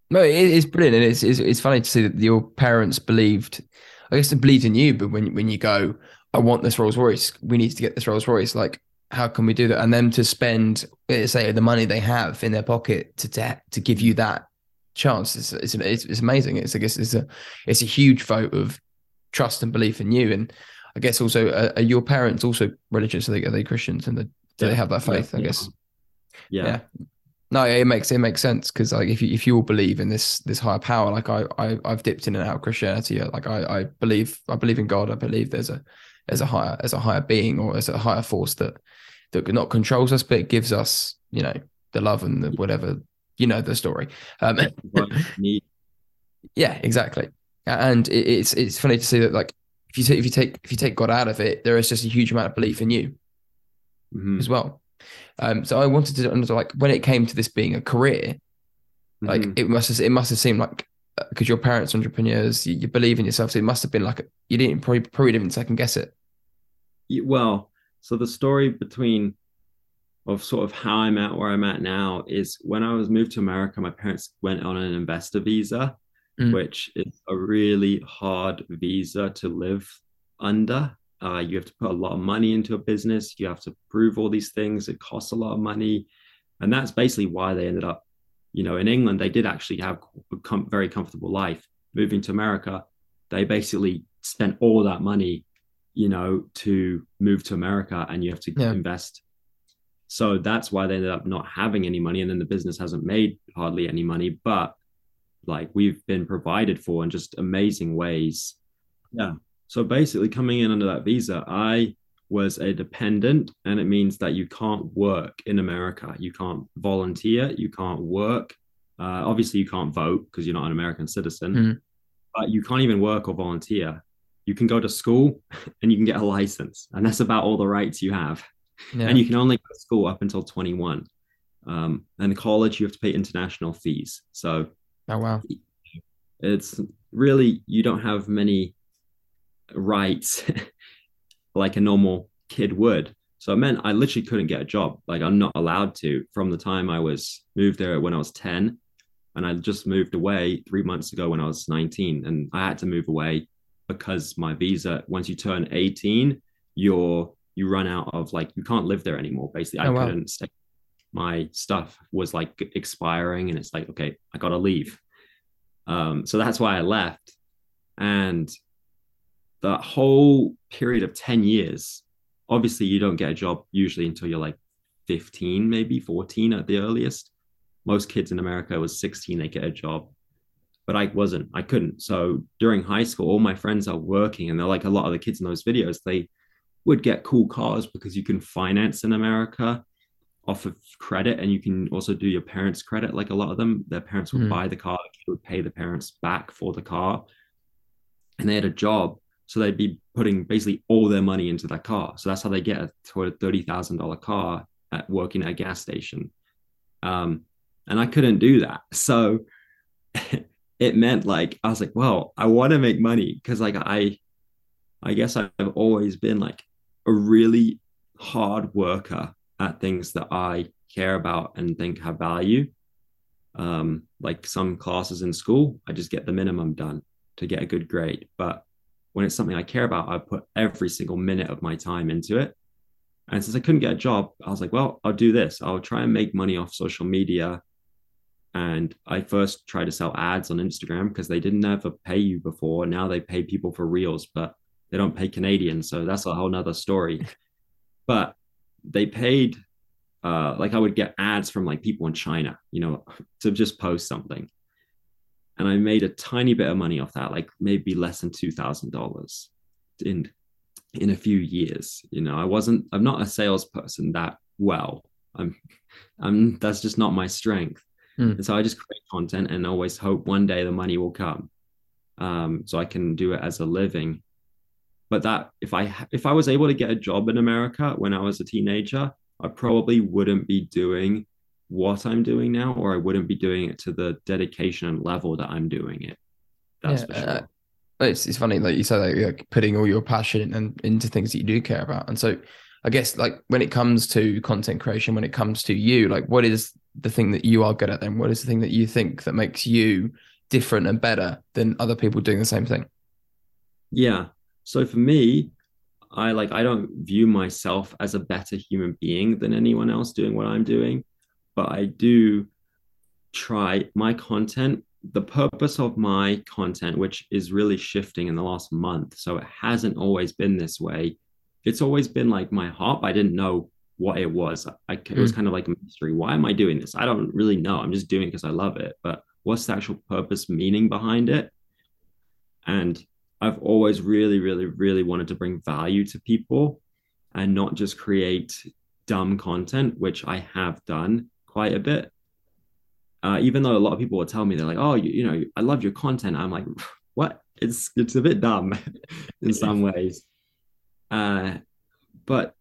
No, it is brilliant, and it's, it's, it's funny to see that your parents believed. I guess they believed in you, but when when you go, I want this Rolls Royce. We need to get this Rolls Royce. Like, how can we do that? And them to spend, eh, say, the money they have in their pocket to to, to give you that chance. It's, it's it's, it's amazing. It's I guess it's a it's a huge vote of trust and belief in you. And I guess also, uh, are your parents also religious? Are they, are they Christians? And the, do yeah. they have that faith? Yeah. I guess. Yeah. yeah no, it makes it makes sense because like if you if you all believe in this this higher power, like I, I I've dipped in and out of Christianity. Like I I believe I believe in God. I believe there's a there's a higher there's a higher being or there's a higher force that that not controls us, but it gives us you know the love and the whatever you know the story. Um, yeah, exactly. And it, it's it's funny to see that like if you take if you take if you take God out of it, there is just a huge amount of belief in you mm-hmm. as well. Um, so I wanted to understand, like when it came to this being a career, like mm-hmm. it must have it must have seemed like because uh, your parents are entrepreneurs, you, you, believe in yourself, so it must have been like you didn't probably probably didn't second guess it. Well, so the story between of sort of how I'm at where I'm at now is when I was moved to America, my parents went on an investor visa, mm. which is a really hard visa to live under. Uh, you have to put a lot of money into a business. You have to prove all these things. It costs a lot of money. And that's basically why they ended up, you know, in England, they did actually have a com- very comfortable life. Moving to America, they basically spent all that money, you know, to move to America and you have to yeah. invest. So that's why they ended up not having any money. And then the business hasn't made hardly any money, but like we've been provided for in just amazing ways. Yeah. So basically, coming in under that visa, I was a dependent, and it means that you can't work in America. You can't volunteer, you can't work. Uh, obviously, you can't vote because you're not an American citizen, mm. but you can't even work or volunteer. You can go to school and you can get a license, and that's about all the rights you have. Yeah. And you can only go to school up until 21. Um, and college, you have to pay international fees. So, oh wow, it's really you don't have many rights like a normal kid would. So it meant I literally couldn't get a job. Like I'm not allowed to from the time I was moved there when I was 10. And I just moved away three months ago when I was 19. And I had to move away because my visa, once you turn 18, you're you run out of like you can't live there anymore. Basically, I oh, wow. couldn't stay. My stuff was like expiring, and it's like, okay, I gotta leave. Um, so that's why I left. And that whole period of 10 years, obviously you don't get a job usually until you're like 15, maybe 14 at the earliest. Most kids in America was 16, they get a job. But I wasn't, I couldn't. So during high school, all my friends are working, and they're like a lot of the kids in those videos, they would get cool cars because you can finance in America off of credit and you can also do your parents credit like a lot of them their parents would mm. buy the car would pay the parents back for the car and they had a job so they'd be putting basically all their money into that car. So that's how they get a thirty thousand dollar car at working at a gas station. Um, and I couldn't do that. So it meant like I was like, well, I want to make money because like I I guess I've always been like a really hard worker at things that I care about and think have value. Um, like some classes in school, I just get the minimum done to get a good grade. But when it's something I care about, I put every single minute of my time into it. And since I couldn't get a job, I was like, well, I'll do this. I'll try and make money off social media. And I first tried to sell ads on Instagram because they didn't ever pay you before. Now they pay people for reels, but they don't pay Canadians. So that's a whole nother story. but they paid uh like I would get ads from like people in China, you know, to just post something. And I made a tiny bit of money off that, like maybe less than two thousand dollars in in a few years. You know, I wasn't I'm not a salesperson that well. I'm I'm that's just not my strength. Mm. And so I just create content and always hope one day the money will come. Um, so I can do it as a living but that if i if i was able to get a job in america when i was a teenager i probably wouldn't be doing what i'm doing now or i wouldn't be doing it to the dedication and level that i'm doing it. That's yeah, for sure. uh, it's, it's funny like you said like, like putting all your passion and into things that you do care about. And so i guess like when it comes to content creation when it comes to you like what is the thing that you are good at then? What is the thing that you think that makes you different and better than other people doing the same thing? Yeah so for me, I like I don't view myself as a better human being than anyone else doing what I'm doing, but I do try my content the purpose of my content which is really shifting in the last month so it hasn't always been this way. It's always been like my heart i didn't know what it was. I, it was mm. kind of like a mystery. Why am i doing this? I don't really know. I'm just doing it because i love it but what's the actual purpose meaning behind it? And I've always really, really, really wanted to bring value to people and not just create dumb content, which I have done quite a bit. Uh, even though a lot of people will tell me they're like, "Oh, you, you know, I love your content," I'm like, "What? It's it's a bit dumb in some ways." Uh, but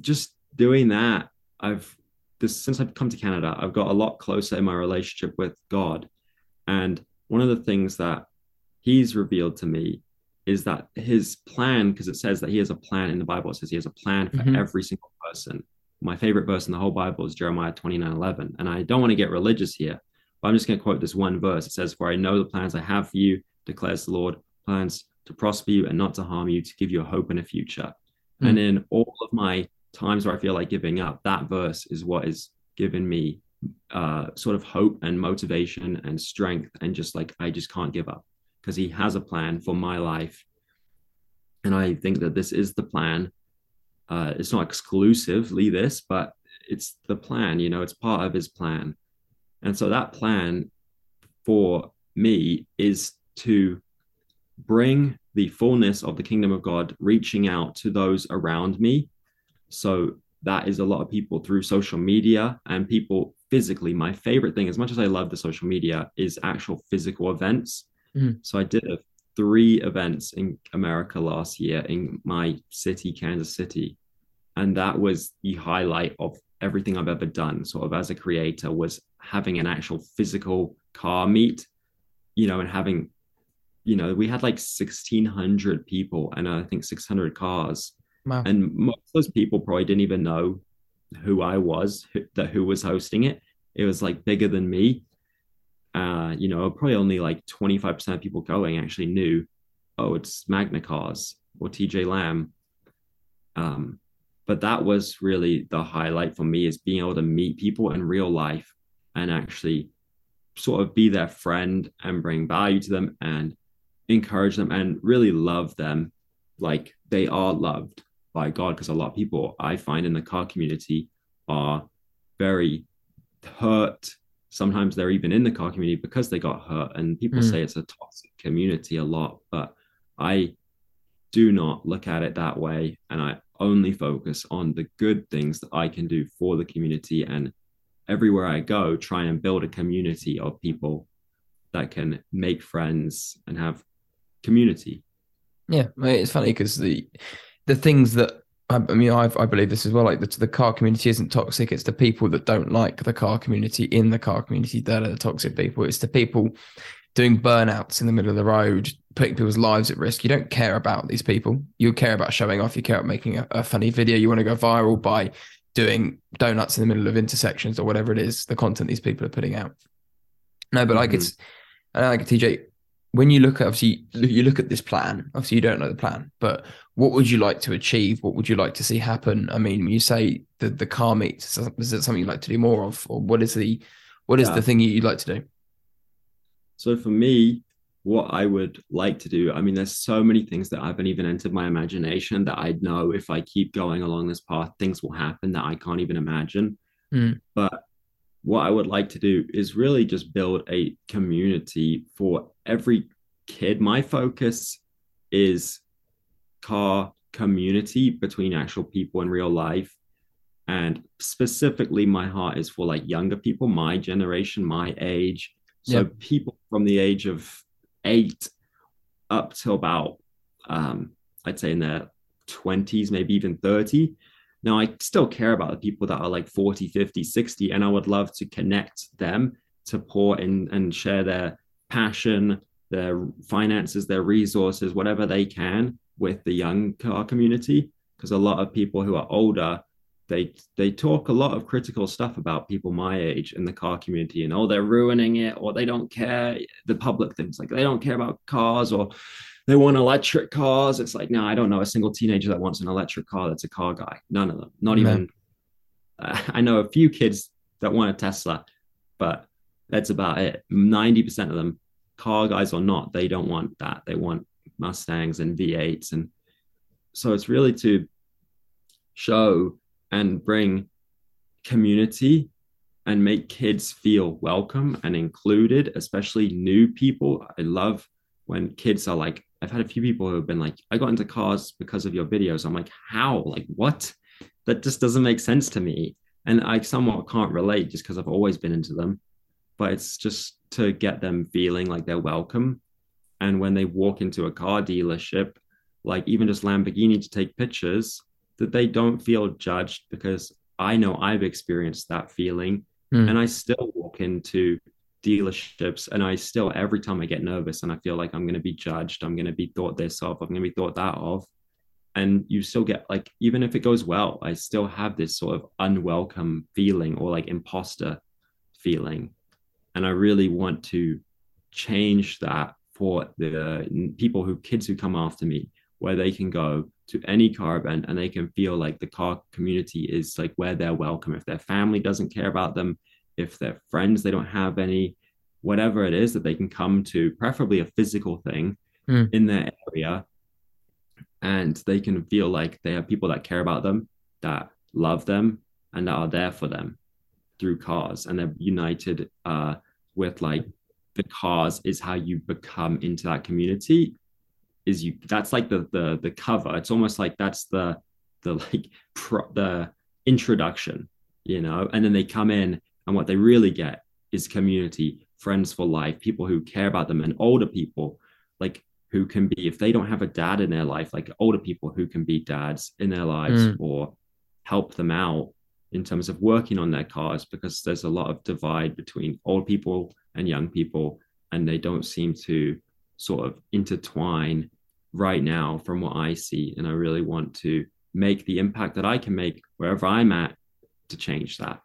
just doing that, I've this since I've come to Canada, I've got a lot closer in my relationship with God, and one of the things that He's revealed to me is that his plan, because it says that he has a plan in the Bible, it says he has a plan for mm-hmm. every single person. My favorite verse in the whole Bible is Jeremiah 29 11. And I don't want to get religious here, but I'm just going to quote this one verse. It says, For I know the plans I have for you, declares the Lord, plans to prosper you and not to harm you, to give you a hope and a future. Mm-hmm. And in all of my times where I feel like giving up, that verse is what is giving me uh, sort of hope and motivation and strength. And just like, I just can't give up because he has a plan for my life. And I think that this is the plan. Uh, it's not exclusively this, but it's the plan, you know, it's part of his plan. And so that plan for me is to bring the fullness of the kingdom of God reaching out to those around me. So that is a lot of people through social media and people physically. My favorite thing, as much as I love the social media, is actual physical events. Mm. So I did a, three events in America last year in my city, Kansas City. And that was the highlight of everything I've ever done, sort of as a creator, was having an actual physical car meet, you know, and having, you know, we had like 1,600 people and I think 600 cars. Wow. And most of those people probably didn't even know who I was, who, that who was hosting it. It was like bigger than me uh, you know, probably only like 25% of people going actually knew, oh, it's Magnacars or TJ Lamb. Um, but that was really the highlight for me is being able to meet people in real life and actually sort of be their friend and bring value to them and encourage them and really love them like they are loved by God. Because a lot of people I find in the car community are very hurt sometimes they're even in the car community because they got hurt and people mm. say it's a toxic community a lot but i do not look at it that way and i only focus on the good things that i can do for the community and everywhere i go try and build a community of people that can make friends and have community yeah it's funny because the the things that I, mean, I've, i believe this as well. Like the, the car community isn't toxic. It's the people that don't like the car community in the car community that are the toxic people. It's the people doing burnouts in the middle of the road, putting people's lives at risk. You don't care about these people. You care about showing off. You care about making a, a funny video. You want to go viral by doing donuts in the middle of intersections or whatever it is, the content these people are putting out. No, but like Mhm. it's, I like TJ. When you look at obviously you look at this plan. Obviously, you don't know the plan, but what would you like to achieve? What would you like to see happen? I mean, when you say the the car meets, is it something you'd like to do more of, or what is the what is Yeah. the thing you'd like to do? So for me, what I would like to do, I mean, there's so many things that haven't even entered my imagination that I know if I keep going along this path, things will happen that I can't even imagine. Mm. But what I would like to do is really just build a community for every kid. My focus is car community between actual people in real life. And specifically, my heart is for like younger people, my generation, my age. So Yeah. people from the age of eight up to about, um, I'd say in their 20s, maybe even 30. Now, I still care about the people that are like 40, 50, 60, and I would love to connect them, to pour in and share their passion, their finances, their resources, whatever they can with the young car community. Because a lot of people who are older, they they talk a lot of critical stuff about people my age in the car community and oh they're ruining it or they don't care the public things like they don't care about cars or they want electric cars. It's like no i don't know a single teenager that wants an electric car that's a car guy. None of them. Not No. even uh, i know a few kids that want a tesla but that's about it. 90% of them car guys or not they don't want that. They want mustangs and v8s and so it's really to show and bring community and make kids feel welcome and included, especially new people. I love when kids are like, I've had a few people who have been like, I got into cars because of your videos. I'm like, how? Like, what? That just doesn't make sense to me. And I somewhat can't relate just because I've always been into them. But it's just to get them feeling like they're welcome. And when they walk into a car dealership, like even just Lamborghini to take pictures, that they don't feel judged because I know I've experienced that feeling. Hmm. And I still walk into dealerships and I still, every time I get nervous and I feel like I'm going to be judged, I'm going to be thought this of, I'm going to be thought that of. And you still get like, even if it goes well, I still have this sort of unwelcome feeling or like imposter feeling. And I really want to change that for the people who, kids who come after me, where they can go to any car event and they can feel like the car community is like where they're welcome. If their family doesn't care about them, if they're friends, they don't have any, whatever it is that they can come to, preferably a physical thing Hmm. in their area. And they can feel like they have people that care about them, that love them, and that are there for them through cars. And they're united uh, with like the cars is how you become into that community is you that's like the the the cover it's almost like that's the the like pro, the introduction you know and then they come in and what they really get is community friends for life people who care about them and older people like who can be if they don't have a dad in their life like older people who can be dads in their lives Mm. or help them out in terms of working on their cars because there's a lot of divide between old people and young people and they don't seem to sort of intertwine right now from what I see. And I really want to make the impact that I can make wherever I'm at to change that.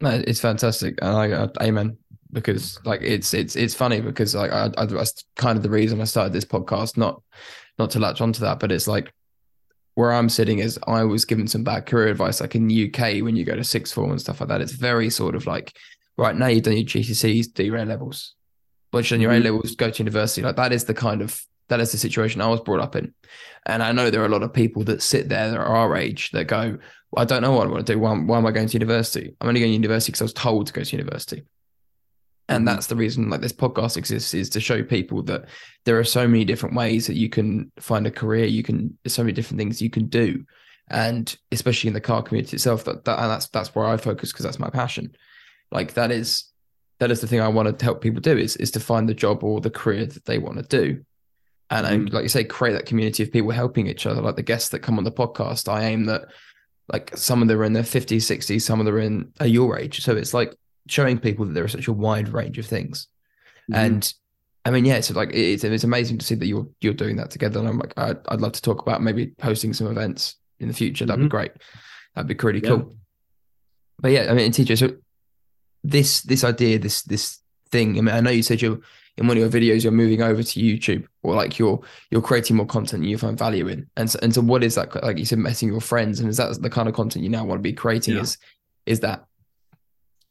No, it's fantastic, and I uh, amen because like it's it's it's funny because like I, I that's kind of the reason I started this podcast, not not to latch onto that, but it's like where I'm sitting is I was given some bad career advice, like in the UK when you go to sixth form and stuff like that. It's very sort of like right now you've done your GCSEs, do your A levels. Once you've done your A Mhm. levels, go to university. Like that is the kind of that is the situation I was brought up in. And I know there are a lot of people that sit there that are our age that go, well, I don't know what I want to do. Why, why am I going to university? I'm only going to university because I was told to go to university. And Mhm. that's the reason like this podcast exists is to show people that there are so many different ways that you can find a career. You can there's so many different things you can do. And especially in the car community itself, that, that and that's that's where I focus because that's my passion. Like that is that is the thing I want to help people do is is to find the job or the career that they want to do. And I- Mhm. like you say, create that community of people helping each other. Like the guests that come on the podcast, I aim that like some of them are in their 50s, 60s, some of them are in are your age. So it's like showing people that there is such a wide range of things. Mhm. And I mean, yeah, so like it's it's amazing to see that you're you're doing that together. And I'm like, I'd, I'd love to talk about maybe hosting some events in the future. That'd Mhm. be great. That'd be really Yeah. cool. But yeah, I mean, TJ, so this this idea, this this thing. I mean, I know you said you're in one of your videos you're moving over to YouTube, or like you're you're creating more content you find value in. And so, and so, what is that? Like you said, messing your friends, and is that the kind of content you now want to be creating? Yeah. Is is that?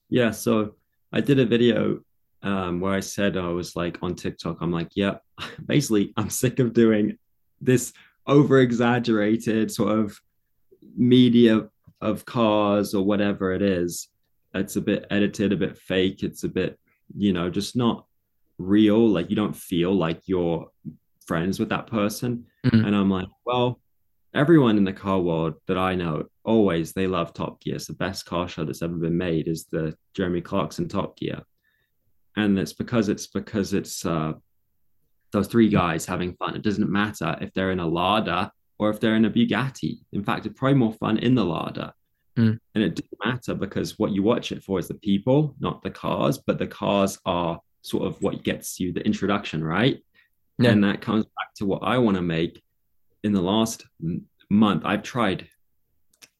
Yeah, so I did a video um, where I said I was like on TikTok. I'm like, yeah, basically, I'm sick of doing this over exaggerated sort of media of cars or whatever it is. It's a bit edited, a bit fake. It's a bit, you know, just not real. Like you don't feel like you're friends with that person. Mhm. And I'm like, well, everyone in the car world that I know always they love Top Gear. It's the best car show that's ever been made is the Jeremy Clarkson Top Gear. And it's because it's because it's uh those three guys having fun. It doesn't matter if they're in a Lada or if they're in a Bugatti. In fact, it's probably more fun in the Lada. Mm. And it doesn't matter because what you watch it for is the people, not the cars, but the cars are sort of what gets you the introduction, right? Yeah. And that comes back to what I want to make in the last month. I've tried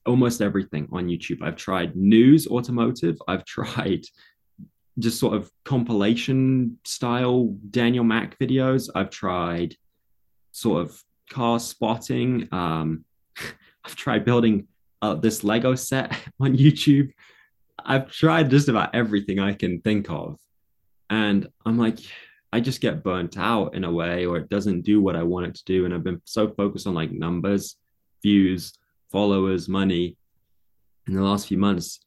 almost everything on YouTube. I've tried news, automotive. I've tried just sort of compilation style Daniel Mack videos. I've tried sort of car spotting. Um, I've tried building uh, this Lego set on YouTube. I've tried just about everything I can think of. And I'm like, I just get burnt out in a way, or it doesn't do what I want it to do. And I've been so focused on like numbers, views, followers, money. In the last few months,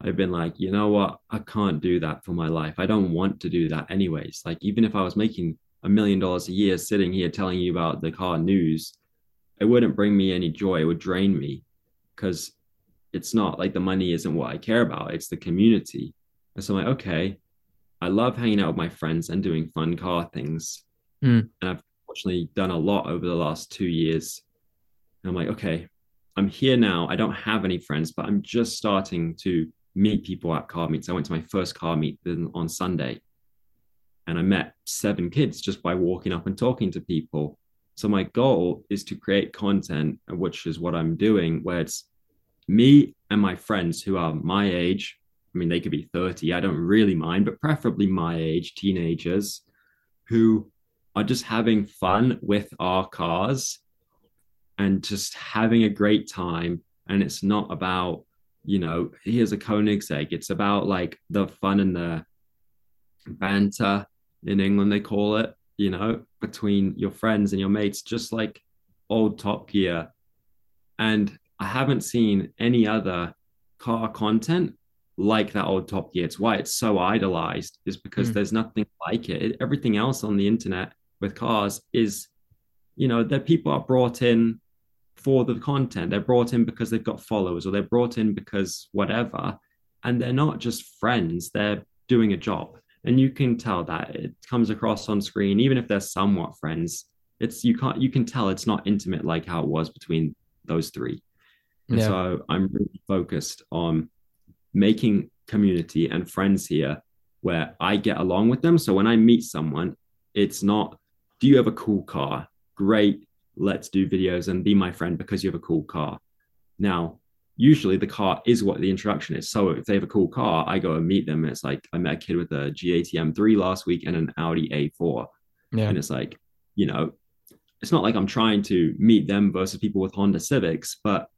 I've been like, you know what? I can't do that for my life. I don't want to do that anyways. Like, even if I was making a million dollars a year sitting here telling you about the car news, it wouldn't bring me any joy. It would drain me because it's not like the money isn't what I care about, it's the community. And so I'm like, okay, I love hanging out with my friends and doing fun car things. Mm. And I've fortunately done a lot over the last two years. And I'm like, okay, I'm here now. I don't have any friends, but I'm just starting to meet people at car meets. I went to my first car meet on Sunday and I met seven kids just by walking up and talking to people. So my goal is to create content, which is what I'm doing, where it's me and my friends who are my age. I mean, they could be 30, I don't really mind, but preferably my age, teenagers who are just having fun with our cars and just having a great time. And it's not about, you know, here's a Koenigsegg. It's about like the fun and the banter in England, they call it, you know, between your friends and your mates, just like old Top Gear. And I haven't seen any other car content like that old Top Gear. It's why it's so idolized, is because Mm. there's nothing like it. It- Everything else on the internet with cars is, you know, that people are brought in for the content. They're brought in because they've got followers or they're brought in because whatever. And they're not just friends, they're doing a job. And you can tell that it comes across on screen, even if they're somewhat friends. It's you can't you can tell it's not intimate like how it was between those three. And Yeah. so I'm really focused on making community and friends here where I get along with them. So when I meet someone, it's not, do you have a cool car? Great, let's do videos and be my friend because you have a cool car. Now, usually the car is what the introduction is. So if they have a cool car, I go and meet them. And It's like I met a kid with a G80 M3 last week and an Audi A4. Yeah. And it's like, you know, it's not like I'm trying to meet them versus people with Honda Civics, but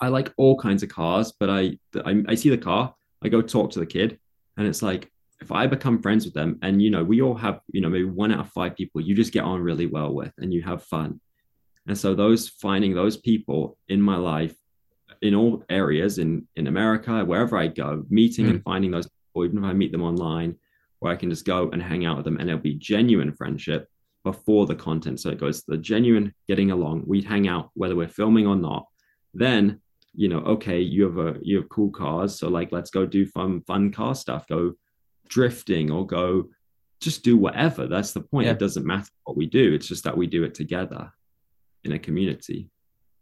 I like all kinds of cars. But I, I, I see the car, I go talk to the kid, and it's like if I become friends with them, and you know, we all have, you know, maybe one out of five people you just get on really well with, and you have fun. And so those finding those people in my life, in all areas, in in America, wherever I go, meeting and hmm. finding those people, even if I meet them online, where I can just go and hang out with them, and it'll be genuine friendship before the content. So it goes the genuine getting along. We'd hang out whether we're filming or not. Then, you know, okay, you have a you have cool cars, so like let's go do fun fun car stuff. Go drifting or go just do whatever. That's the point. Yeah. It doesn't matter what we do. It's just that we do it together in a community.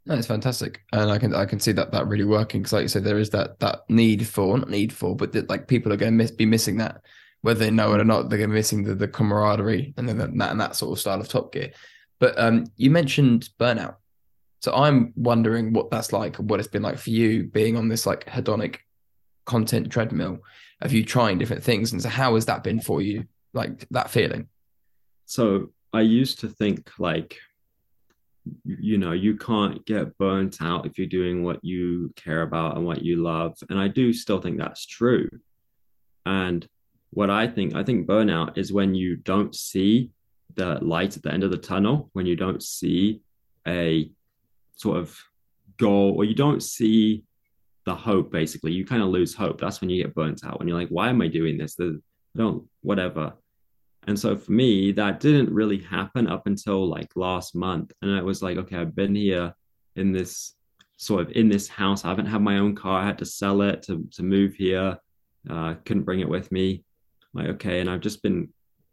No, it's fantastic, and I can I can see that that really working because, like you said, there is that that need for not need for, but that like people are going to miss, be missing that whether they know it or not, they're going to be missing the, the camaraderie and then that and that sort of style of Top Gear. But um, you mentioned burnout, so I'm wondering what that's like, what it's been like for you being on this like hedonic content treadmill. Of you trying different things, and so how has that been for you, like that feeling? So I used to think like you know you can't get burnt out if you're doing what you care about and what you love. And i do still think that's true. And what i think i think burnout is when you don't see the light at the end of the tunnel when you don't see a sort of goal or you don't see the hope basically you kind of lose hope that's when you get burnt out when you're like why am i doing this the, don't whatever and so for me, that didn't really happen up until like last month. And I was like, okay, I've been here in this sort of in this house. I haven't had my own car. I had to sell it to, to move here. Uh, couldn't bring it with me. I'm like, okay. And I've just been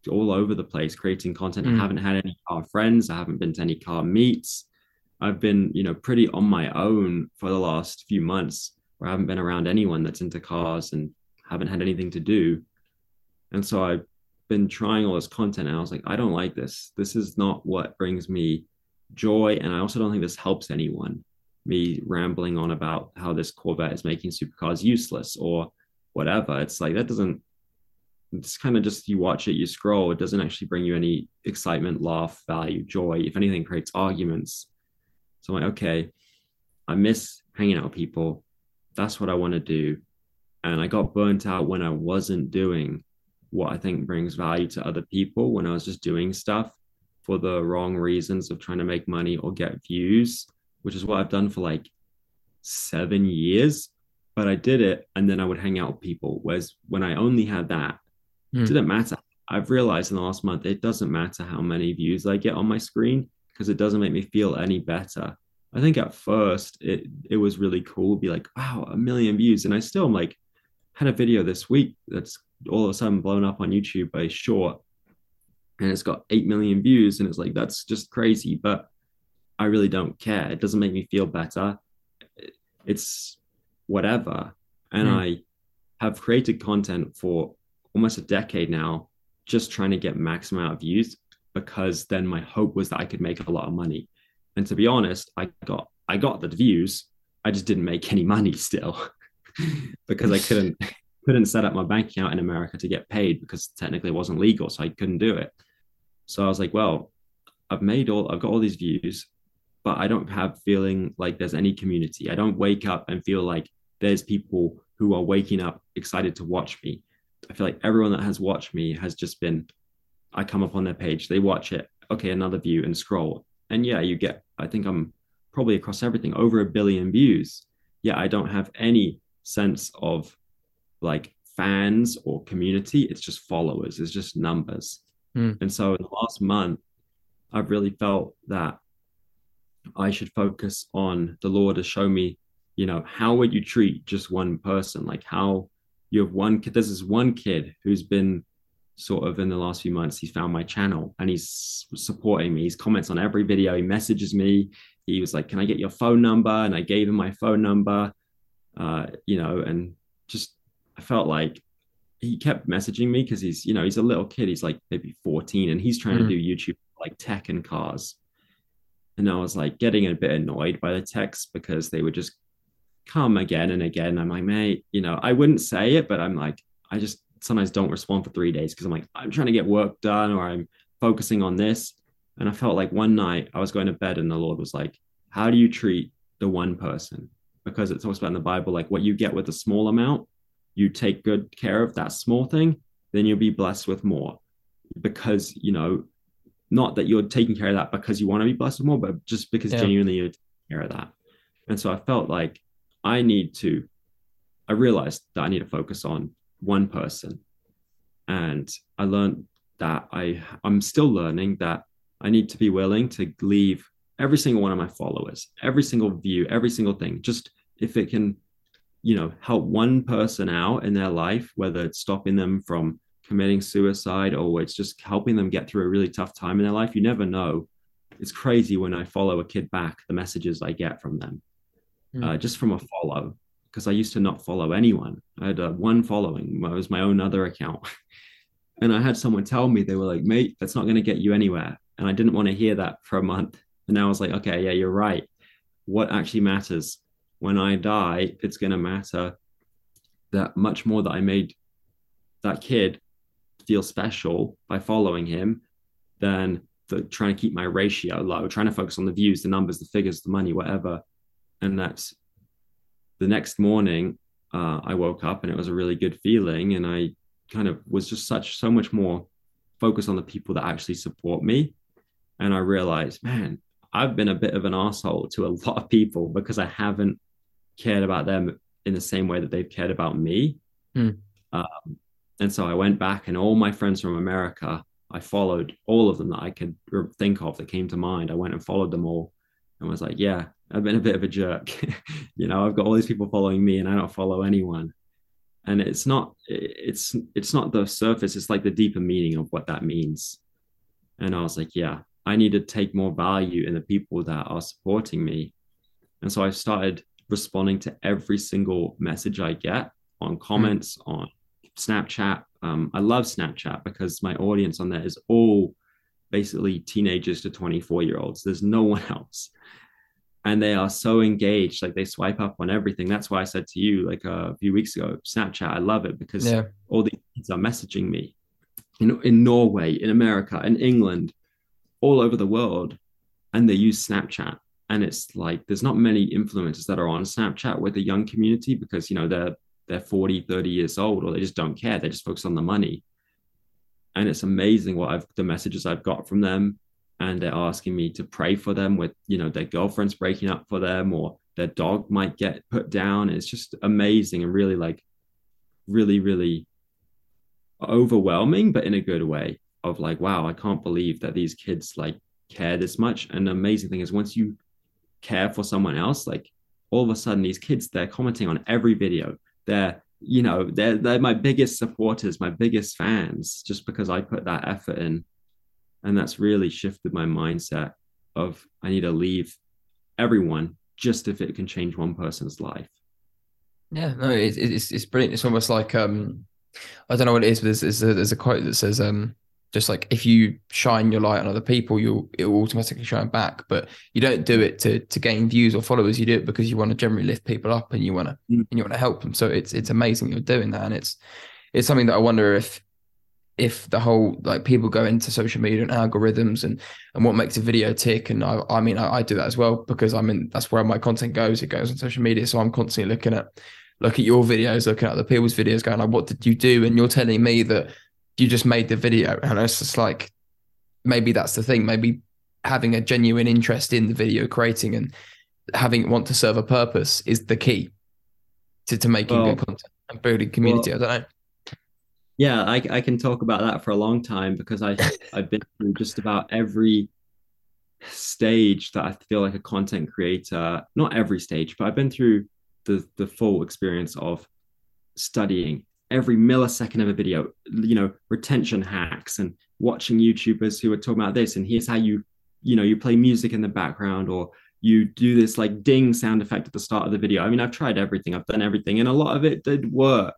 all over the place creating content. Mm. I haven't had any car friends. I haven't been to any car meets. I've been, you know, pretty on my own for the last few months where I haven't been around anyone that's into cars and haven't had anything to do. And so I've been trying all this content and I was like, I don't like this. This is not what brings me joy. And I also don't think this helps anyone. Me rambling on about how this Corvette is making supercars useless or whatever. It's like that doesn't it's kind of just you watch it, you scroll, it doesn't actually bring you any excitement, laugh, value, joy. If anything, creates arguments. So I'm like, okay, I miss hanging out with people. That's what I want to do. And I got burnt out when I wasn't doing what I think brings value to other people when I was just doing stuff for the wrong reasons of trying to make money or get views, which is what I've done for like seven years. But I did it and then I would hang out with people. Whereas when I only had that, mm. it didn't matter. I've realized in the last month, it doesn't matter how many views I get on my screen because it doesn't make me feel any better. I think at first it it was really cool, be like, wow, a million views. And I still am like, had a video this week that's all of a sudden blown up on YouTube by short and it's got 8 million views and it's like that's just crazy but I really don't care it doesn't make me feel better it's whatever and mm. I have created content for almost a decade now just trying to get maximum amount of views because then my hope was that I could make a lot of money and to be honest I got I got the views I just didn't make any money still because I couldn't couldn't set up my bank account in America to get paid because technically it wasn't legal, so I couldn't do it. So I was like, well, I've made all I've got all these views, but I don't have feeling like there's any community. I don't wake up and feel like there's people who are waking up excited to watch me. I feel like everyone that has watched me has just been I come up on their page, they watch it, okay, another view and scroll. And yeah, you get I think I'm probably across everything over a billion views. Yeah, I don't have any sense of like fans or community. It's just followers, it's just numbers. Mm. And so in the last month, I've really felt that I should focus on the Lord to show me, you know, how would you treat just one person? Like how you have one kid, there's this one kid who's been sort of in the last few months, he's found my channel and he's supporting me. He's comments on every video, he messages me. He was like, Can I get your phone number? And I gave him my phone number uh, you know, and just I felt like he kept messaging me because he's, you know, he's a little kid. He's like maybe 14 and he's trying mm-hmm. to do YouTube like tech and cars. And I was like getting a bit annoyed by the texts because they would just come again and again. I'm like, mate, you know, I wouldn't say it, but I'm like, I just sometimes don't respond for three days because I'm like, I'm trying to get work done or I'm focusing on this. And I felt like one night I was going to bed and the Lord was like, How do you treat the one person? because it talks about in the Bible, like what you get with a small amount, you take good care of that small thing, then you'll be blessed with more. Because, you know, not that you're taking care of that because you want to be blessed with more, but just because yeah. genuinely you're taking care of that. And so I felt like I need to, I realized that I need to focus on one person. And I learned that I, I'm still learning that I need to be willing to leave every single one of my followers, every single view, every single thing. Just if it can, you know, help one person out in their life, whether it's stopping them from committing suicide or it's just helping them get through a really tough time in their life, you never know. It's crazy when I follow a kid back, the messages I get from them, mm. uh, just from a follow. Because I used to not follow anyone. I had uh, one following. It was my own other account. And I had someone tell me, they were like, mate, that's not going to get you anywhere. And I didn't want to hear that for a month. And I was like, okay, yeah, you're right. What actually matters when I die, it's going to matter that much more that I made that kid feel special by following him than the, trying to keep my ratio low, trying to focus on the views, the numbers, the figures, the money, whatever. And that's the next morning, uh, I woke up and it was a really good feeling. And I kind of was just such, so much more focused on the people that actually support me. And I realized, man, I've been a bit of an asshole to a lot of people because I haven't cared about them in the same way that they've cared about me. Hmm. Um, and so I went back, and all my friends from America, I followed all of them that I could think of that came to mind. I went and followed them all and was like, yeah, I've been a bit of a jerk. you know, I've got all these people following me and I don't follow anyone. And it's not it's it's not the surface, it's like the deeper meaning of what that means. And I was like, yeah, I need to take more value in the people that are supporting me. And so I started responding to every single message I get on comments, mm. on Snapchat. Um, I love Snapchat because my audience on there is all basically teenagers to 24 year olds. There's no one else. And they are so engaged, like they swipe up on everything. That's why I said to you, like uh, a few weeks ago, Snapchat, I love it because yeah. all these kids are messaging me in, in Norway, in America, in England, all over the world. And they use Snapchat and it's like there's not many influencers that are on snapchat with the young community because you know they're they're 40 30 years old or they just don't care they just focus on the money and it's amazing what i've the messages i've got from them and they're asking me to pray for them with you know their girlfriends breaking up for them or their dog might get put down. It's just amazing and really like really really overwhelming but in a good way of like wow i can't believe that these kids like care this much. And the amazing thing is once you care for someone else, like all of a sudden these kids they're commenting on every video. They're you know they're they're my biggest supporters, my biggest fans, just because I put that effort in, and that's really shifted my mindset of I need to leave everyone just if it can change one person's life. Yeah, no, it's it's it's brilliant. It's almost like um, I don't know what it is, but there's, there's a, there's a quote that says um, just like if you shine your light on other people you'll it will automatically shine back but you don't do it to to gain views or followers you do it because you want to generally lift people up and you want to mm. and you want to help them so it's it's amazing you're doing that and it's it's something that i wonder if if the whole like people go into social media and algorithms and and what makes a video tick and i i mean i, I do that as well because i mean that's where my content goes it goes on social media so i'm constantly looking at look at your videos looking at other people's videos going like what did you do? And you're telling me that you just made the video and it's just like maybe that's the thing maybe having a genuine interest in the video creating and having want to serve a purpose is the key to, to making well, good content and building community well, i don't know yeah I, I can talk about that for a long time because i i've been through just about every stage that i feel like a content creator not every stage but i've been through the the full experience of studying every millisecond of a video, you know, retention hacks and watching YouTubers who are talking about this. And here's how you, you know, you play music in the background or you do this like ding sound effect at the start of the video. I mean, I've tried everything, I've done everything, and a lot of it did work.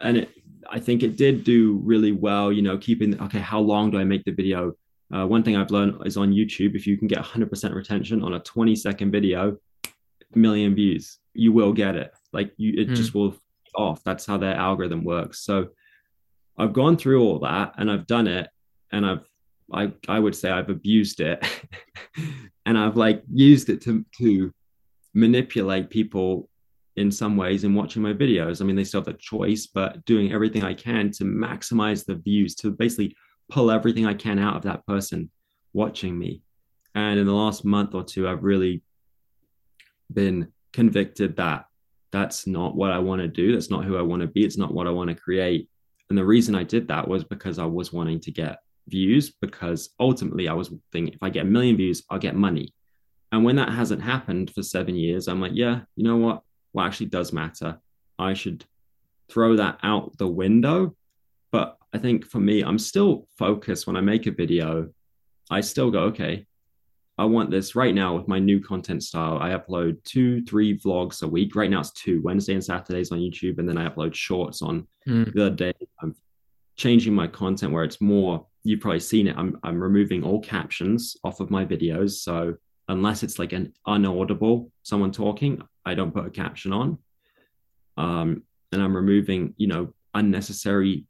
And it, I think it did do really well, you know, keeping, okay, how long do I make the video? Uh, one thing I've learned is on YouTube, if you can get 100% retention on a 20 second video, million views, you will get it. Like you, it mm. just will off. That's how their algorithm works. So I've gone through all that and I've done it and I've I I would say I've abused it and I've like used it to to manipulate people in some ways in watching my videos. I mean, they still have the choice, but doing everything I can to maximize the views, to basically pull everything I can out of that person watching me. And in the last month or two, I've really been convicted that that's not what I want to do. That's not who I want to be. It's not what I want to create. And the reason I did that was because I was wanting to get views, because ultimately I was thinking if I get a million views, I'll get money. And when that hasn't happened for seven years, I'm like, yeah, you know what? What actually does matter? I should throw that out the window. But I think for me, I'm still focused when I make a video. I still go, okay, I want this right now with my new content style. I upload two, three vlogs a week. Right now it's two, Wednesday and Saturdays on YouTube, and then I upload shorts on mm. the day. I'm changing my content where it's more you've probably seen it i'm i'm removing all captions off of my videos so unless it's like an unaudible someone talking i don't put a caption on. Um and i'm removing you know unnecessary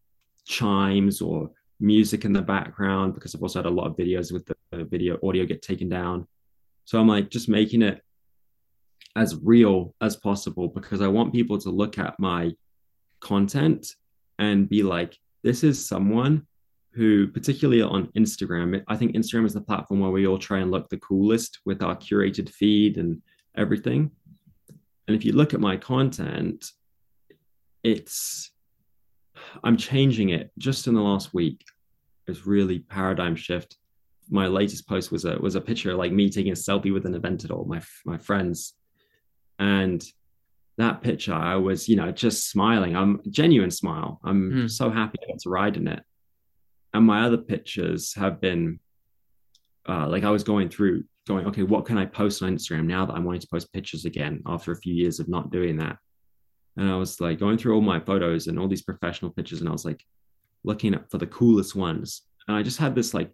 chimes or music in the background because i've also had a lot of videos with the video audio get taken down. So i'm like just making it as real as possible because i want people to look at my content and be like this is someone who particularly on instagram i think instagram is the platform where we all try and look the coolest with our curated feed and everything and if you look at my content it's i'm changing it just in the last week. It's really paradigm shift. My latest post was a was a picture like me taking a selfie with an Aventador my my friends. And that picture i was you know just smiling. I'm genuine smile. I'm Mm. so happy I got to ride in it. And my other pictures have been uh, like i was going through going okay what can i post on instagram now that i'm wanting to post pictures again after a few years of not doing that? And i was like going through all my photos and all these professional pictures and i was like looking up for the coolest ones. And i just had this like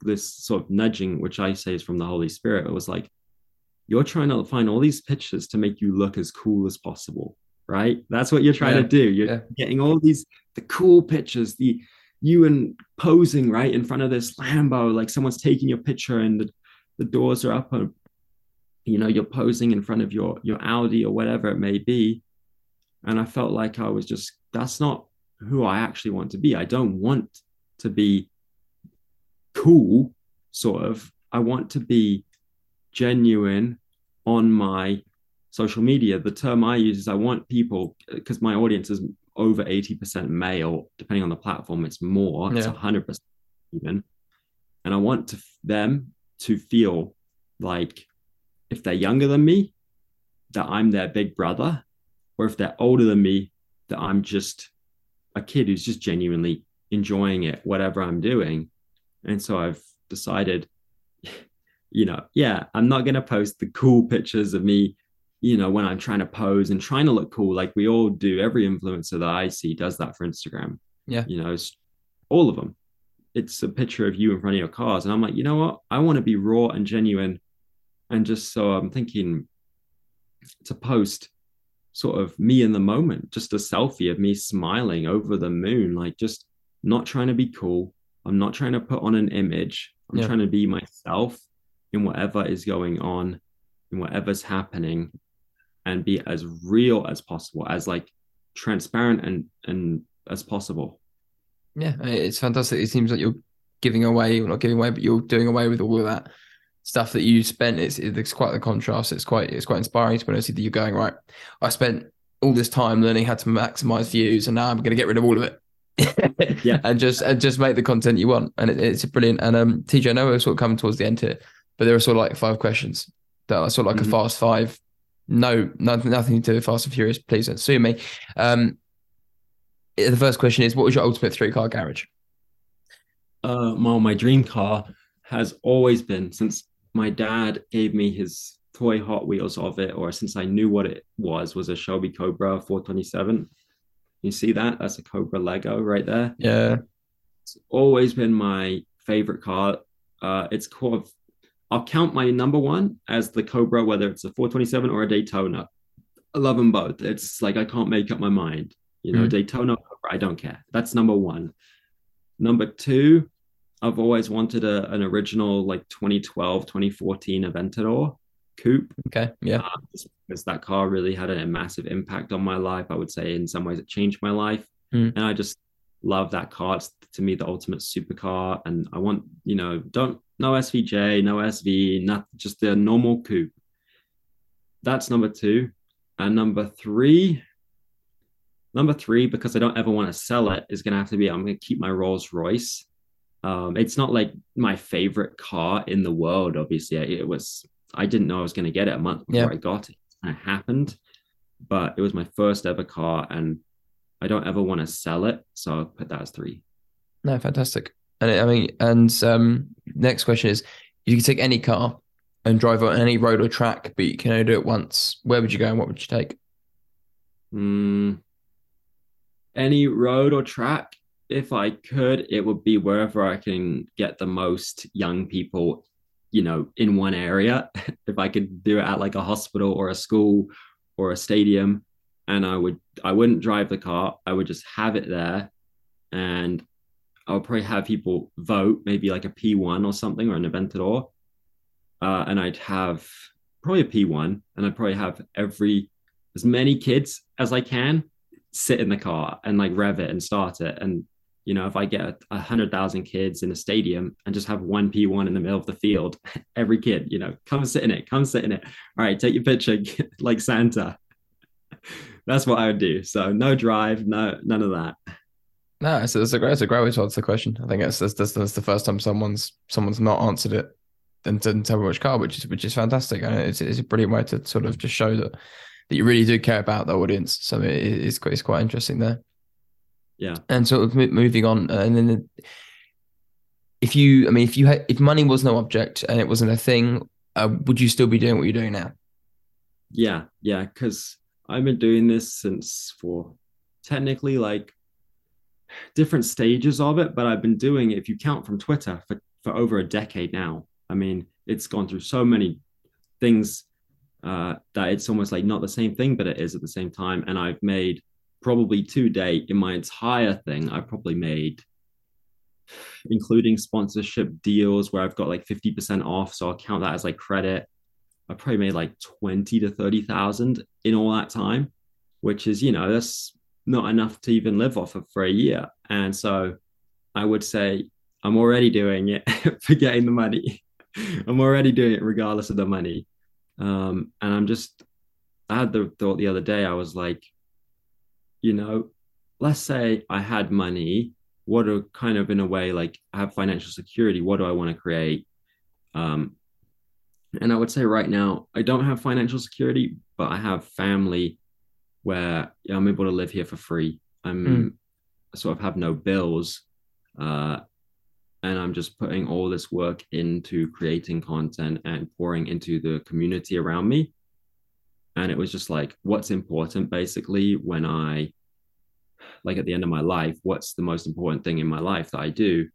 this sort of nudging which i say is from the holy spirit. It was like you're trying to find all these pictures to make you look as cool as possible right? That's what you're trying Yeah, to do. You're yeah. getting all these the cool pictures the you and posing right in front of this lambo like someone's taking your picture and the, the doors are up and you know you're posing in front of your your audi or whatever it may be. And i felt like i was just that's not who i actually want to be. I don't want to be cool sort of. I want to be genuine on my social media. The term i use is i want people because my audience is over 80% male depending on the platform it's more it's 100% even. And i want to, them to feel like if they're younger than me that i'm their big brother or if they're older than me that i'm just a kid who's just genuinely enjoying it whatever i'm doing. And so i've decided you know yeah i'm not going to post the cool pictures of me you know when i'm trying to pose and trying to look cool. Like we all do. Every influencer that i see does that for instagram. Yeah. you know all of them it's a picture of you in front of your cars. And i'm like you know what? I want to be raw and genuine and just so i'm thinking to post sort of me in the moment just a selfie of me smiling over the moon like just not trying to be cool. I'm not trying to put on an image. I'm Yeah. trying to be myself in whatever is going on in whatever's happening and be as real as possible as like transparent and and as possible Yeah, it's fantastic. It seems like you're giving away, or not giving away, but you're doing away with all of that stuff that you spent. It's it's quite the contrast. It's quite it's quite inspiring to be honest. That you're going right. I spent all this time learning how to maximize views, and now I'm going to get rid of all of it. Yeah. and just and just make the content you want, and it, it's brilliant. And um, TJ, I know we're sort of coming towards the end here, but there are sort of like five questions that are sort of like Mhm. a fast five. No, nothing, nothing to do with Fast and Furious. Please don't sue me. Um, the first question is, what was your ultimate three car garage? uh well my dream car has always been since my dad gave me his toy hot wheels of it or since i knew what it was was a shelby cobra 427 you see that? That's a cobra lego right there. Yeah. it's always been my favorite car. Uh it's called i'll count my number one as the cobra whether it's a 427 or a daytona. I love them both. It's like i can't make up my mind you know Mm. daytona i don't care that's number one number two i've always wanted a, an original like 2012 2014 aventador coupe Okay. Yeah. uh, just because that car really had a massive impact on my life. I would say in some ways it changed my life, Mm. and I just love that car. It's to me the ultimate supercar, and I want you know don't no SVJ, no SV, not just the normal coupe. That's number two, and number three. Number three, because I don't ever want to sell it, is going to have to be I'm going to keep my Rolls Royce. Um, it's not like my favorite car in the world. Obviously, it was. I didn't know I was going to get it a month before. I got it. And it happened, but it was my first ever car, and I don't ever want to sell it, so I'll put that as three. No, fantastic. And I mean, and um, next question is: you could take any car and drive on any road or track, but you can only do it once. Where would you go and what would you take? Mm, any road or track? if I could, it would be wherever I can get the most young people, you know, in one area. if I could do it at like a hospital or a school or a stadium, and I would, I wouldn't drive the car. I would just have it there, and I would probably have people vote, maybe like a P1 or something or an Aventador, uh, and I'd have probably a P1, and I'd probably have every as many kids as I can sit in the car and like rev it and start it and you know, if I get a hundred thousand kids in a stadium and just have one P1 in the middle of the field, every kid, you know, come sit in it, come sit in it. All right, take your picture like Santa. That's what I would do. So no drive, no none of that. No, it's, it's a great, it's a great way to answer the question. I think that's the first time someone's someone's not answered it and didn't tell me which car, which is which is fantastic. And it's, it's a brilliant way to sort of just show that that you really do care about the audience. So it, it's quite it's quite interesting there. Yeah. And sort of moving on uh, and then if you i mean if you had if money was no object and it wasn't a thing uh, would you still be doing what you're doing now? Yeah yeah because i've been doing this since for technically like different stages of it but i've been doing it if you count from twitter for, for over a decade now. I mean it's gone through so many things uh, that it's almost like not the same thing but it is at the same time and i've made probably to date in my entire thing, I probably made, including sponsorship deals where I've got like 50% off. So I'll count that as like credit. I probably made like 20 to 30,000 in all that time, which is, you know, that's not enough to even live off of for a year. And so I would say I'm already doing it for getting the money. I'm already doing it regardless of the money. Um, and I'm just, I had the thought the other day, I was like, you know, let's say I had money, what are kind of in a way like I have financial security, what do I want to create? Um, and I would say right now, I don't have financial security, but I have family where I'm able to live here for free. I'm mm. sort of have no bills. Uh, and I'm just putting all this work into creating content and pouring into the community around me. And it was just like what's important basically when i like at the end of my life what's the most important thing in my life that i do?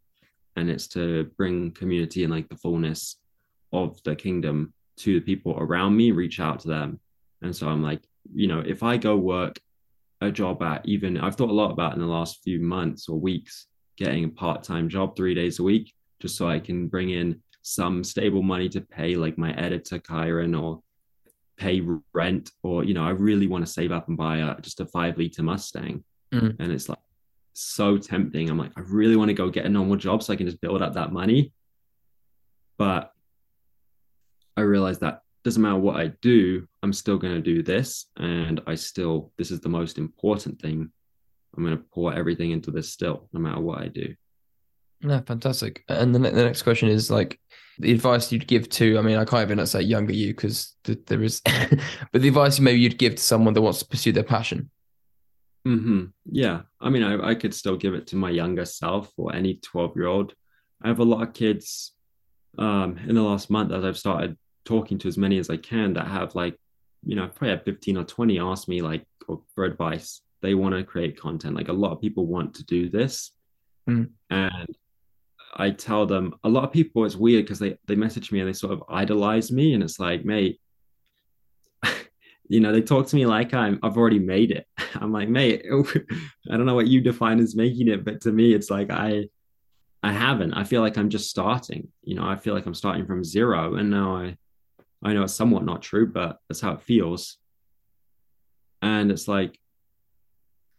And it's to bring community and like the fullness of the kingdom to the people around me reach out to them. And so i'm like you know if i go work a job at even i've thought a lot about in the last few months or weeks getting a part-time job three days a week just so i can bring in some stable money to pay like my editor kyron or pay rent or you know i really want to save up and buy a, just a five liter mustang. Mm. and it's like so tempting. I'm like i really want to go get a normal job so i can just build up that money. But i realize that doesn't matter what i do i'm still going to do this and i still this is the most important thing i'm going to pour everything into this still no matter what i do yeah fantastic and the, the next question is like the advice you'd give to, I mean, I can't even say younger you because th- there is, but the advice maybe you'd give to someone that wants to pursue their passion. Mm-hmm. Yeah. I mean, I, I could still give it to my younger self or any 12 year old. I have a lot of kids um, in the last month as I've started talking to as many as I can that have like, you know, probably have 15 or 20 ask me like for advice. They want to create content. Like a lot of people want to do this. Mm. And I tell them a lot of people it's weird because they they message me and they sort of idolize me and it's like mate you know they talk to me like I'm I've already made it I'm like mate I don't know what you define as making it but to me it's like I I haven't I feel like I'm just starting you know I feel like I'm starting from zero and now I I know it's somewhat not true but that's how it feels and it's like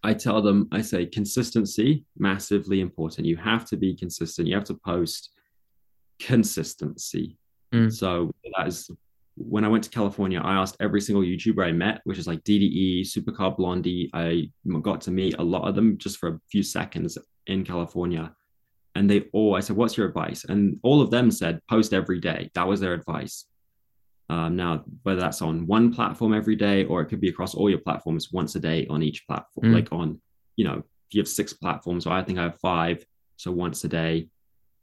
I tell them, I say consistency, massively important. You have to be consistent. You have to post consistency. Mm. So that is when I went to California, I asked every single YouTuber I met, which is like DDE, Supercar Blondie. I got to meet a lot of them just for a few seconds in California. And they all, I said, What's your advice? And all of them said, Post every day. That was their advice. Um, now, whether that's on one platform every day or it could be across all your platforms once a day on each platform, mm. like on, you know, if you have six platforms, or I think I have five. So once a day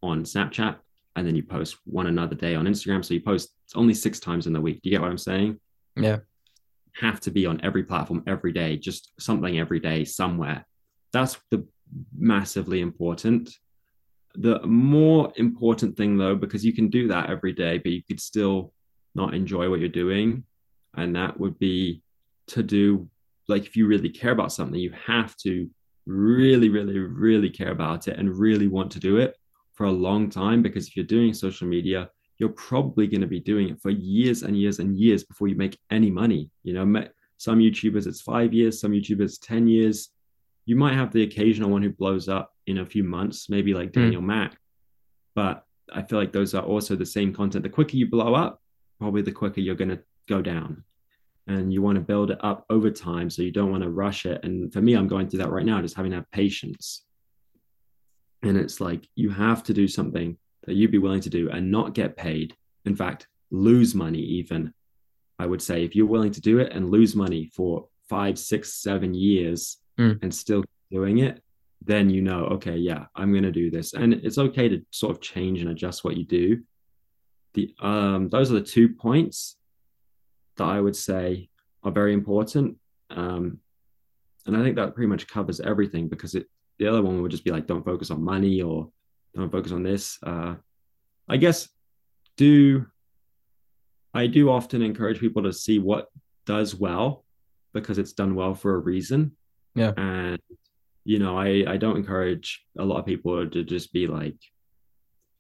on Snapchat, and then you post one another day on Instagram. So you post only six times in the week. Do you get what I'm saying? Yeah. Have to be on every platform every day, just something every day somewhere. That's the massively important. The more important thing, though, because you can do that every day, but you could still not enjoy what you're doing. And that would be to do, like, if you really care about something, you have to really, really, really care about it and really want to do it for a long time. Because if you're doing social media, you're probably going to be doing it for years and years and years before you make any money. You know, some YouTubers it's five years, some YouTubers 10 years. You might have the occasional one who blows up in a few months, maybe like hmm. Daniel mm. Mac. But I feel like those are also the same content. The quicker you blow up, probably the quicker you're going to go down. And you want to build it up over time. So you don't want to rush it. And for me, I'm going through that right now, just having to have patience. And it's like you have to do something that you'd be willing to do and not get paid. In fact, lose money, even. I would say if you're willing to do it and lose money for five, six, seven years mm. and still doing it, then you know, okay, yeah, I'm going to do this. And it's okay to sort of change and adjust what you do. The um, those are the two points that I would say are very important. Um, and I think that pretty much covers everything because it the other one would just be like, don't focus on money or don't focus on this. Uh, I guess do I do often encourage people to see what does well because it's done well for a reason. Yeah. And you know, I I don't encourage a lot of people to just be like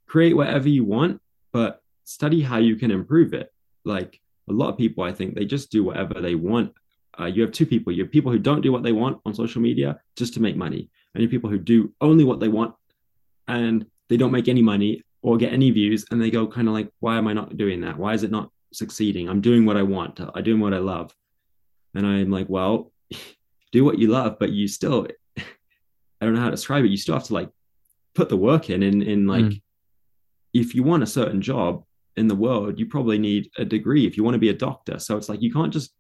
create whatever you want, but study how you can improve it. Like a lot of people, I think they just do whatever they want. Uh, you have two people. You have people who don't do what they want on social media just to make money, and you have people who do only what they want and they don't make any money or get any views and they go kind of like why am i not doing that why is it not succeeding i'm doing what i want i'm doing what i love and i'm like well do what you love but you still i don't know how to describe it you still have to like put the work in in, in like mm. if you want a certain job in the world you probably need a degree if you want to be a doctor so it's like you can't just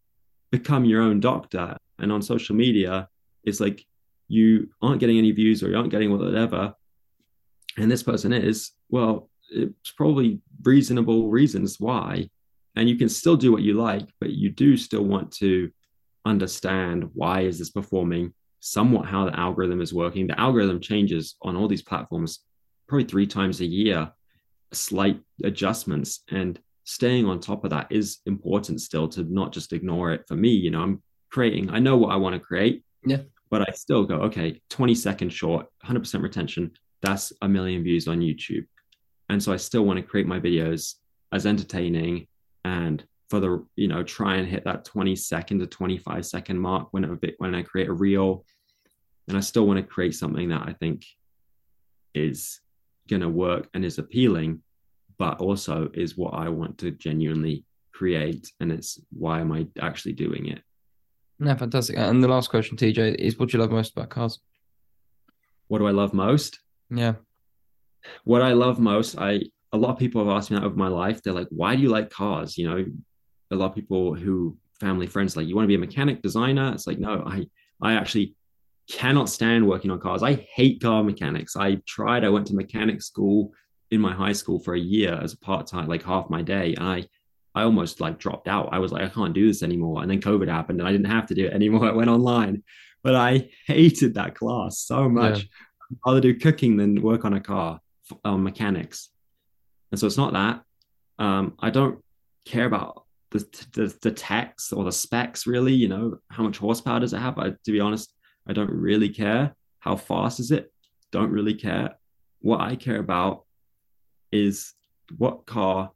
become your own doctor and on social media it's like you aren't getting any views or you aren't getting whatever and this person is, well, it's probably reasonable reasons why. And you can still do what you like, but you do still want to understand why is this performing, somewhat how the algorithm is working. The algorithm changes on all these platforms probably three times a year, slight adjustments. And staying on top of that is important still to not just ignore it. For me, you know, I'm creating, I know what I want to create. Yeah. But I still go, okay, 20 seconds short, 100% retention that's a million views on YouTube. And so I still want to create my videos as entertaining and for the, you know, try and hit that 20 second to 25 second mark when it, when I create a reel. And I still want to create something that I think is going to work and is appealing, but also is what I want to genuinely create. And it's why am I actually doing it? No, fantastic. And the last question, TJ, is what do you love most about cars? What do I love most? Yeah. What I love most, I a lot of people have asked me that over my life. They're like, why do you like cars? You know, a lot of people who family friends like, you want to be a mechanic designer? It's like, no, I I actually cannot stand working on cars. I hate car mechanics. I tried, I went to mechanic school in my high school for a year as a part-time, like half my day. And I I almost like dropped out. I was like, I can't do this anymore. And then COVID happened and I didn't have to do it anymore. I went online. But I hated that class so much. Yeah I'd rather do cooking than work on a car um, mechanics and so it's not that um, i don't care about the, the the text or the specs really you know how much horsepower does it have I, to be honest i don't really care how fast is it don't really care what i care about is what car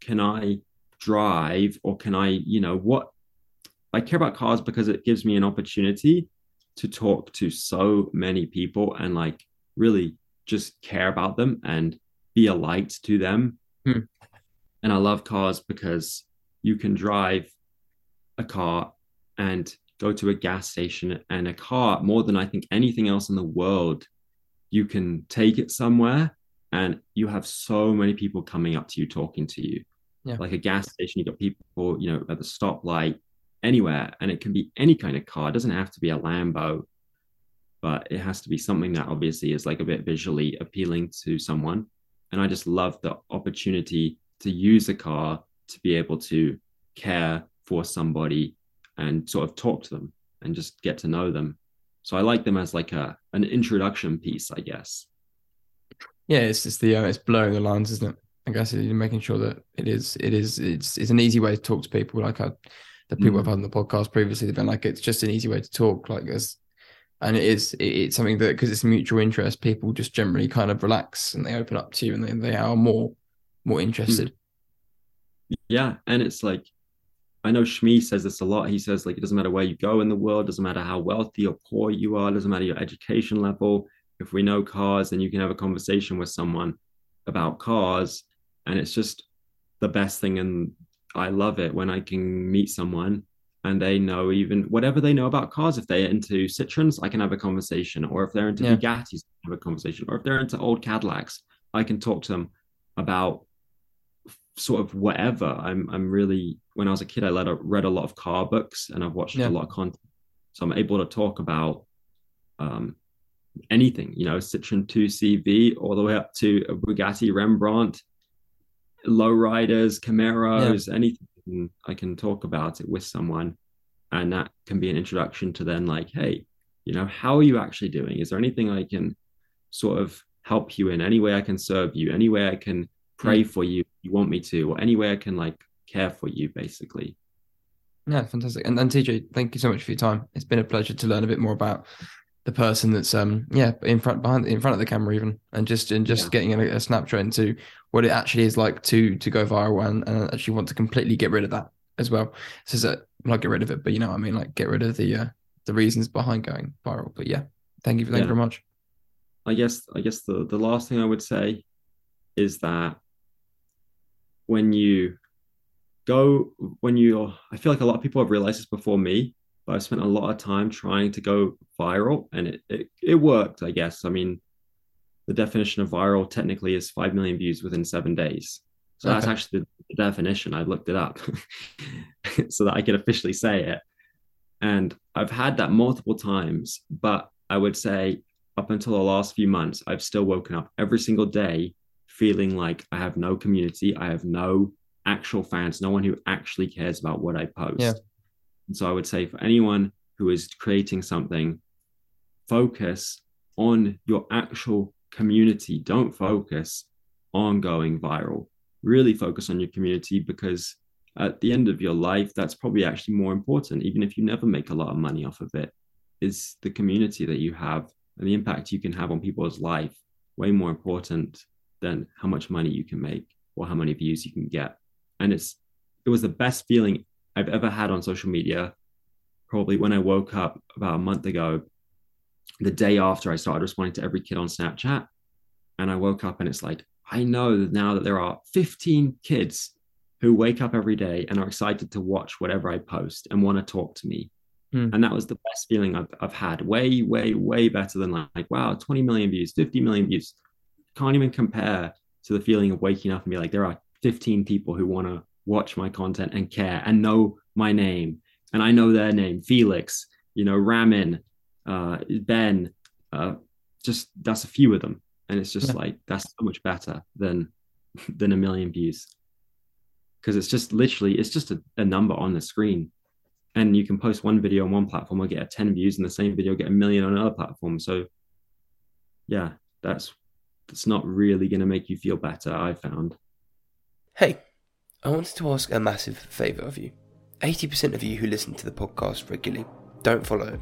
can i drive or can i you know what i care about cars because it gives me an opportunity to talk to so many people and like really just care about them and be a light to them. Hmm. And I love cars because you can drive a car and go to a gas station and a car more than I think anything else in the world. You can take it somewhere and you have so many people coming up to you talking to you. Yeah. Like a gas station, you got people, you know, at the stoplight anywhere and it can be any kind of car it doesn't have to be a lambo but it has to be something that obviously is like a bit visually appealing to someone and i just love the opportunity to use a car to be able to care for somebody and sort of talk to them and just get to know them So I like them as like a an introduction piece, I guess. Yeah, it's just the uh, it's blurring the lines, isn't it? I guess you're making sure that it is it is it's it's an easy way to talk to people. Like I, the people Mm. I've had on the podcast previously, they've been like it's just an easy way to talk. Like this, and it is it, it's something that because it's mutual interest, people just generally kind of relax and they open up to you and they, they are more more interested. Yeah, and it's like I know Shmee says this a lot. He says like it doesn't matter where you go in the world, doesn't matter how wealthy or poor you are, doesn't matter your education level. If we know cars, then you can have a conversation with someone about cars, and it's just the best thing. And I love it when I can meet someone and they know even whatever they know about cars. If they're into Citroens, I can have a conversation, or if they're into Yeah. Bugattis, I can have a conversation, or if they're into old Cadillacs, I can talk to them about sort of whatever. I'm I'm really when I was a kid, I read a, lot of car books and I've watched Yeah. a lot of content, so I'm able to talk about um, anything. You know, Citroen 2CV all the way up to a Bugatti Rembrandt, lowriders, Camaros, anything. I can talk about it with someone, and that can be an introduction to then like, hey, you know, how are you actually doing? Is there anything I can sort of help you in? Any way I can serve you? Any way I can pray for you? You want me to, or any way I can like care for you, basically. Yeah, fantastic. And and TJ, thank you so much for your time. It's been a pleasure to learn a bit more about the person that's um yeah in front behind in front of the camera even and just and just Yeah. getting a, a snapshot into what it actually is like to to go viral and, and actually want to completely get rid of that as well. So that not get rid of it, but you know what I mean, like get rid of the uh, the reasons behind going viral. But yeah, thank you, thank you very much. I guess I guess the the last thing I would say is that when you go when you're I feel like a lot of people have realized this before me, but I've spent a lot of time trying to go viral and it it, it worked, I guess. I mean, the definition of viral technically is 5 million views within 7 days. So that's actually the definition. I looked it up so that I could officially say it. And I've had that multiple times, but I would say up until the last few months, I've still woken up every single day feeling like I have no community. I have no actual fans, no one who actually cares about what I post. Yeah. And so I would say for anyone who is creating something, focus on your actual community. Don't focus on going viral. Really focus on your community because at the end of your life, that's probably actually more important, even if you never make a lot of money off of it, is the community that you have and the impact you can have on people's life way more important than how much money you can make or how many views you can get. And it's it was the best feeling I've ever had on social media. Probably when I woke up about a month ago, the day after I started responding to every kid on Snapchat. And I woke up and it's like, I know now that there are 15 kids who wake up every day and are excited to watch whatever I post and want to talk to me. Hmm. And that was the best feeling I've, I've had. Way, way, way better than like, wow, 20 million views, 50 million views. Can't even compare to the feeling of waking up and be like, there are 15 people who want to watch my content and care and know my name. And I know their name, Felix, you know, Ramin, uh, Ben, uh, just that's a few of them. And it's just Yeah. like, that's so much better than, than a million views. Cause it's just literally, it's just a, a number on the screen and you can post one video on one platform or get a 10 views and the same video get a million on another platform so yeah that's that's not really going to make you feel better i found Hey, I wanted to ask a massive favour of you. 80% of you who listen to the podcast regularly don't follow.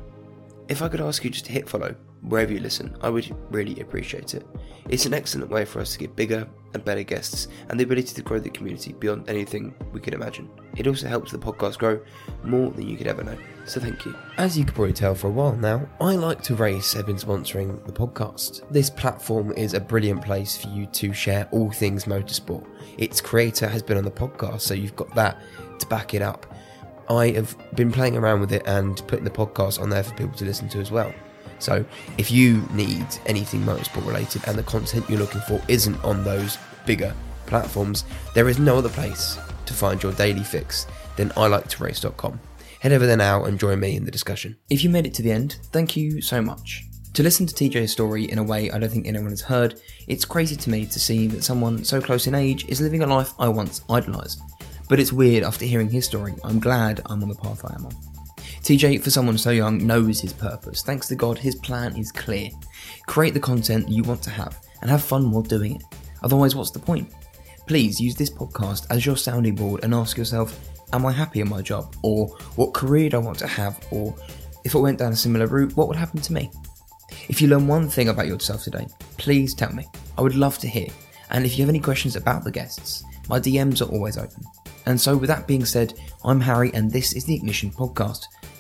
If I could ask you just to hit follow wherever you listen, I would really appreciate it. It's an excellent way for us to get bigger and better guests and the ability to grow the community beyond anything we could imagine. It also helps the podcast grow more than you could ever know. So thank you. As you can probably tell for a while now, I like to race have been sponsoring the podcast. This platform is a brilliant place for you to share all things motorsport. Its creator has been on the podcast, so you've got that to back it up. I have been playing around with it and putting the podcast on there for people to listen to as well. So if you need anything motorsport related and the content you're looking for isn't on those bigger platforms, there is no other place to find your daily fix than I like to race.com. Head over there now and join me in the discussion. If you made it to the end, thank you so much. To listen to TJ's story in a way I don't think anyone has heard, it's crazy to me to see that someone so close in age is living a life I once idolised. But it's weird after hearing his story, I'm glad I'm on the path I am on. TJ, for someone so young, knows his purpose. Thanks to God, his plan is clear. Create the content you want to have and have fun while doing it. Otherwise, what's the point? Please use this podcast as your sounding board and ask yourself, Am I happy in my job? Or what career do I want to have? Or if it went down a similar route, what would happen to me? If you learn one thing about yourself today, please tell me. I would love to hear. And if you have any questions about the guests, my DMs are always open. And so, with that being said, I'm Harry, and this is the Ignition Podcast.